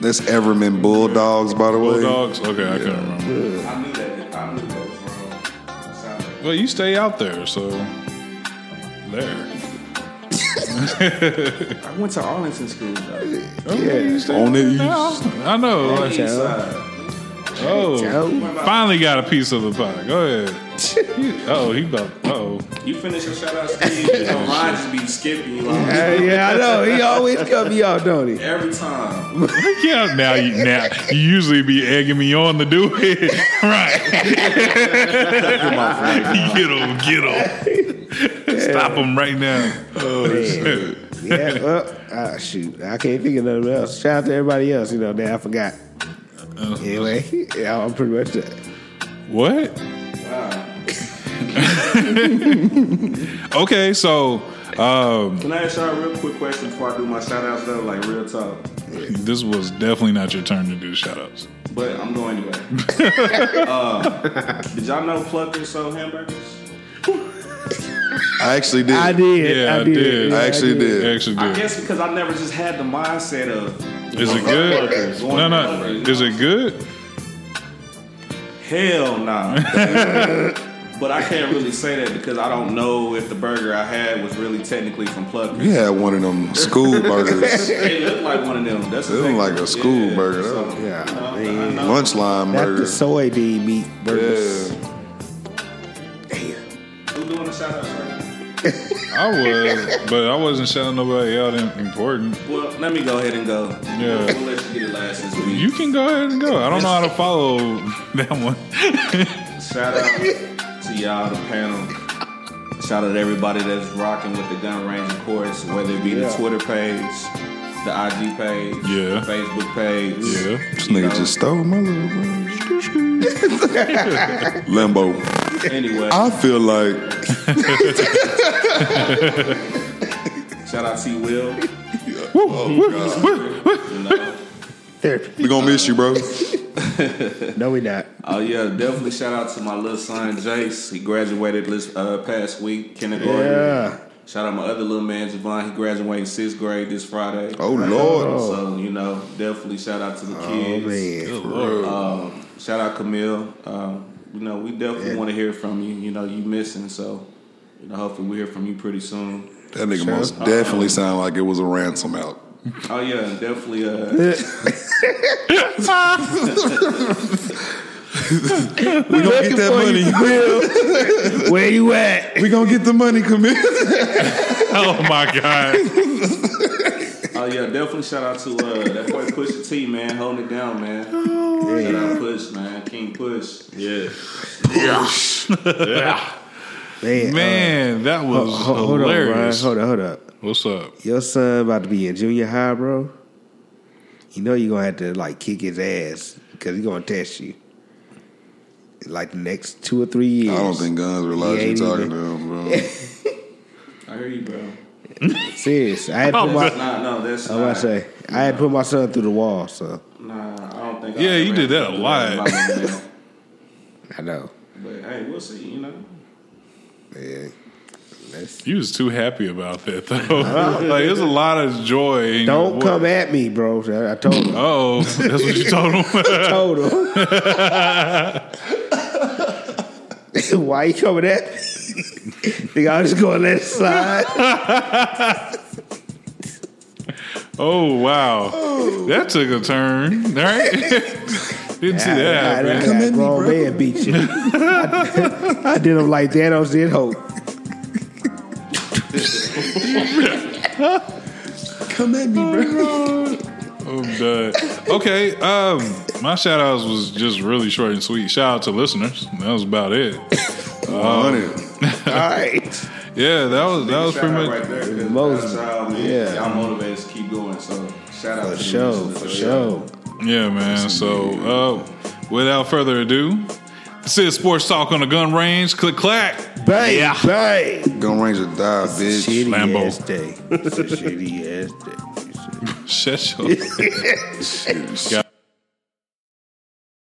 Speaker 3: That's Everman Bulldogs, by the way.
Speaker 2: Bulldogs. Okay, I can't remember.
Speaker 5: I knew that. I knew that was wrong.
Speaker 2: Well, you stay out there, so there. <laughs>
Speaker 5: I went to Arlington School. Though.
Speaker 2: Okay, oh, you stay
Speaker 3: On it,
Speaker 2: Yeah, I know.
Speaker 5: On
Speaker 2: like,
Speaker 5: east side.
Speaker 2: oh,
Speaker 6: Joe.
Speaker 2: finally got a piece of the pie. Go ahead. <laughs> oh, he about. Oh,
Speaker 5: You finish your shout out, Steve. You know, mine just be skipping. Like,
Speaker 6: Uh, yeah, I know. He always cut me off, don't he?
Speaker 5: every time. <laughs>
Speaker 2: yeah. Now you now you usually be egging me on to do it, <laughs> right? get him, get him. Stop him right now. Oh shit.
Speaker 6: Yeah, well, ah, shoot. I can't think of nothing else. Shout out to everybody else, you know, that I forgot. Anyway, yeah, I'm pretty much done.
Speaker 2: What? <laughs> okay, so um,
Speaker 5: Can I ask y'all a real quick question before I do my shout outs though? Like real talk.
Speaker 2: this was definitely not your turn to do shout outs.
Speaker 5: But I'm going anyway. <laughs> uh, did y'all know Pluckers sold hamburgers?
Speaker 3: I actually did.
Speaker 6: I did.
Speaker 2: Yeah,
Speaker 6: I
Speaker 2: I
Speaker 6: did.
Speaker 2: did.
Speaker 6: Yeah,
Speaker 3: I actually did.
Speaker 2: Actually,
Speaker 5: I
Speaker 2: did.
Speaker 5: guess because I never just had the mindset of
Speaker 2: Is it good? No, no. Is it good?
Speaker 5: Hell nah. <laughs> but I can't really say that because I don't know if the burger I had was really technically from Pluckers.
Speaker 3: You had one of them school burgers, <laughs>
Speaker 5: It looked like one of them. That's
Speaker 3: It looked like a school burger,
Speaker 5: So.
Speaker 6: Yeah,
Speaker 5: you know,
Speaker 6: I mean,
Speaker 5: I know.
Speaker 3: lunch line
Speaker 6: That's
Speaker 3: burger.
Speaker 6: the soybean meat burgers.
Speaker 3: Yeah.
Speaker 5: Who doing the shout out right
Speaker 2: I was, but I wasn't shouting nobody out in- important.
Speaker 5: Well, let me go ahead and go.
Speaker 2: Yeah.
Speaker 5: We'll let you get it last this week.
Speaker 2: You can go ahead and go. I don't know how to follow that one.
Speaker 5: Shout out <laughs> to y'all, the panel. Shout out to everybody that's rocking with the gun range, of course, whether it be the Twitter page, the IG page,
Speaker 2: Yeah.
Speaker 5: the Facebook page.
Speaker 2: Yeah.
Speaker 3: This nigga
Speaker 5: know,
Speaker 3: just stole my little <laughs> Limbo.
Speaker 5: Anyway,
Speaker 3: I feel like <laughs>
Speaker 5: shout out to Will.
Speaker 3: oh, God.
Speaker 5: You know.
Speaker 3: We gonna miss you, bro. <laughs>
Speaker 6: No, we not.
Speaker 5: Oh yeah, definitely shout out to my little son Jace. He graduated this uh, past week, kindergarten.
Speaker 6: Yeah.
Speaker 5: Shout out my other little man Javon. He graduated sixth grade this Friday.
Speaker 3: Oh Lord.
Speaker 5: So you know, definitely shout out to the
Speaker 6: Oh
Speaker 5: kids.
Speaker 6: man.
Speaker 5: Um, shout out Camille. Um, you know, we definitely
Speaker 6: Yeah.
Speaker 5: want to hear from you. You know, you missing, so you know, hopefully we hear from you pretty soon.
Speaker 3: That nigga most definitely sound like it was a ransom out.
Speaker 5: Oh yeah, and definitely. Uh,
Speaker 3: We gonna get that money. <laughs>
Speaker 6: Where you at?
Speaker 3: We gonna get the money, Camille. <laughs>
Speaker 2: Oh my god.
Speaker 5: oh yeah, definitely shout out to uh, that boy Pusha T man, holding it down, man. Shout out Push, man, King Push. Yeah.
Speaker 6: yeah, Man,
Speaker 2: Man, that
Speaker 6: uh,
Speaker 2: was
Speaker 6: ho- hold on, Brian.
Speaker 2: hilarious.
Speaker 6: Hold up, hold up.
Speaker 2: What's up?
Speaker 6: Your son about to be in junior high, bro. You know you're gonna have to like kick his ass because he's gonna test you. Like the next two or three years.
Speaker 3: I don't think guns realize
Speaker 6: He
Speaker 3: you
Speaker 6: ain't
Speaker 3: talking
Speaker 6: even-
Speaker 3: to him, bro. <laughs>
Speaker 5: I hear you, bro.
Speaker 6: serious. I had to put my.
Speaker 5: Nah, no, that's
Speaker 6: I was
Speaker 5: not.
Speaker 6: about to say I had to put my son through the wall. So
Speaker 5: Nah, I don't think.
Speaker 2: Yeah, you did that a lot.
Speaker 5: about my man. <laughs>
Speaker 6: I know.
Speaker 5: But hey, we'll see. You know.
Speaker 6: Yeah. Let's-
Speaker 2: You was too happy about that though. <laughs> like there's a lot of joy.
Speaker 6: Don't come at me, bro. I I told him.
Speaker 2: Oh, <laughs> that's what you told him. <laughs>
Speaker 6: told him. Why you coming at me? Think I'm just let it slide?
Speaker 2: oh wow, that took a turn. Right? Didn't see that
Speaker 6: I, I,
Speaker 2: happen.
Speaker 6: I, grown man beat you. I, I did him like Thanos did Hope.
Speaker 3: Come at me, bro.
Speaker 2: I'm done. Okay, um, my shout outs was just really short and sweet. Shout out to listeners. That was about it.
Speaker 3: Hundred. <laughs>
Speaker 6: All right.
Speaker 2: Yeah, that was that was pretty much.
Speaker 5: right there. 'cause
Speaker 6: Most-
Speaker 5: that's y'all, man.
Speaker 6: yeah.
Speaker 5: Y'all motivated to keep going. So shout out
Speaker 6: For
Speaker 5: to the
Speaker 6: sure,
Speaker 5: listeners.
Speaker 6: for
Speaker 5: So,
Speaker 6: sure.
Speaker 2: Yeah, man. So, uh, without further ado, this is Sports Talk on the Gun Range. Click clack.
Speaker 6: Bang, bang.
Speaker 3: Gun Range Ranger die, bitch.
Speaker 6: Shitty
Speaker 2: Lambo.
Speaker 6: ass day. It's a shitty ass day. <laughs>
Speaker 2: Shut your. <laughs> God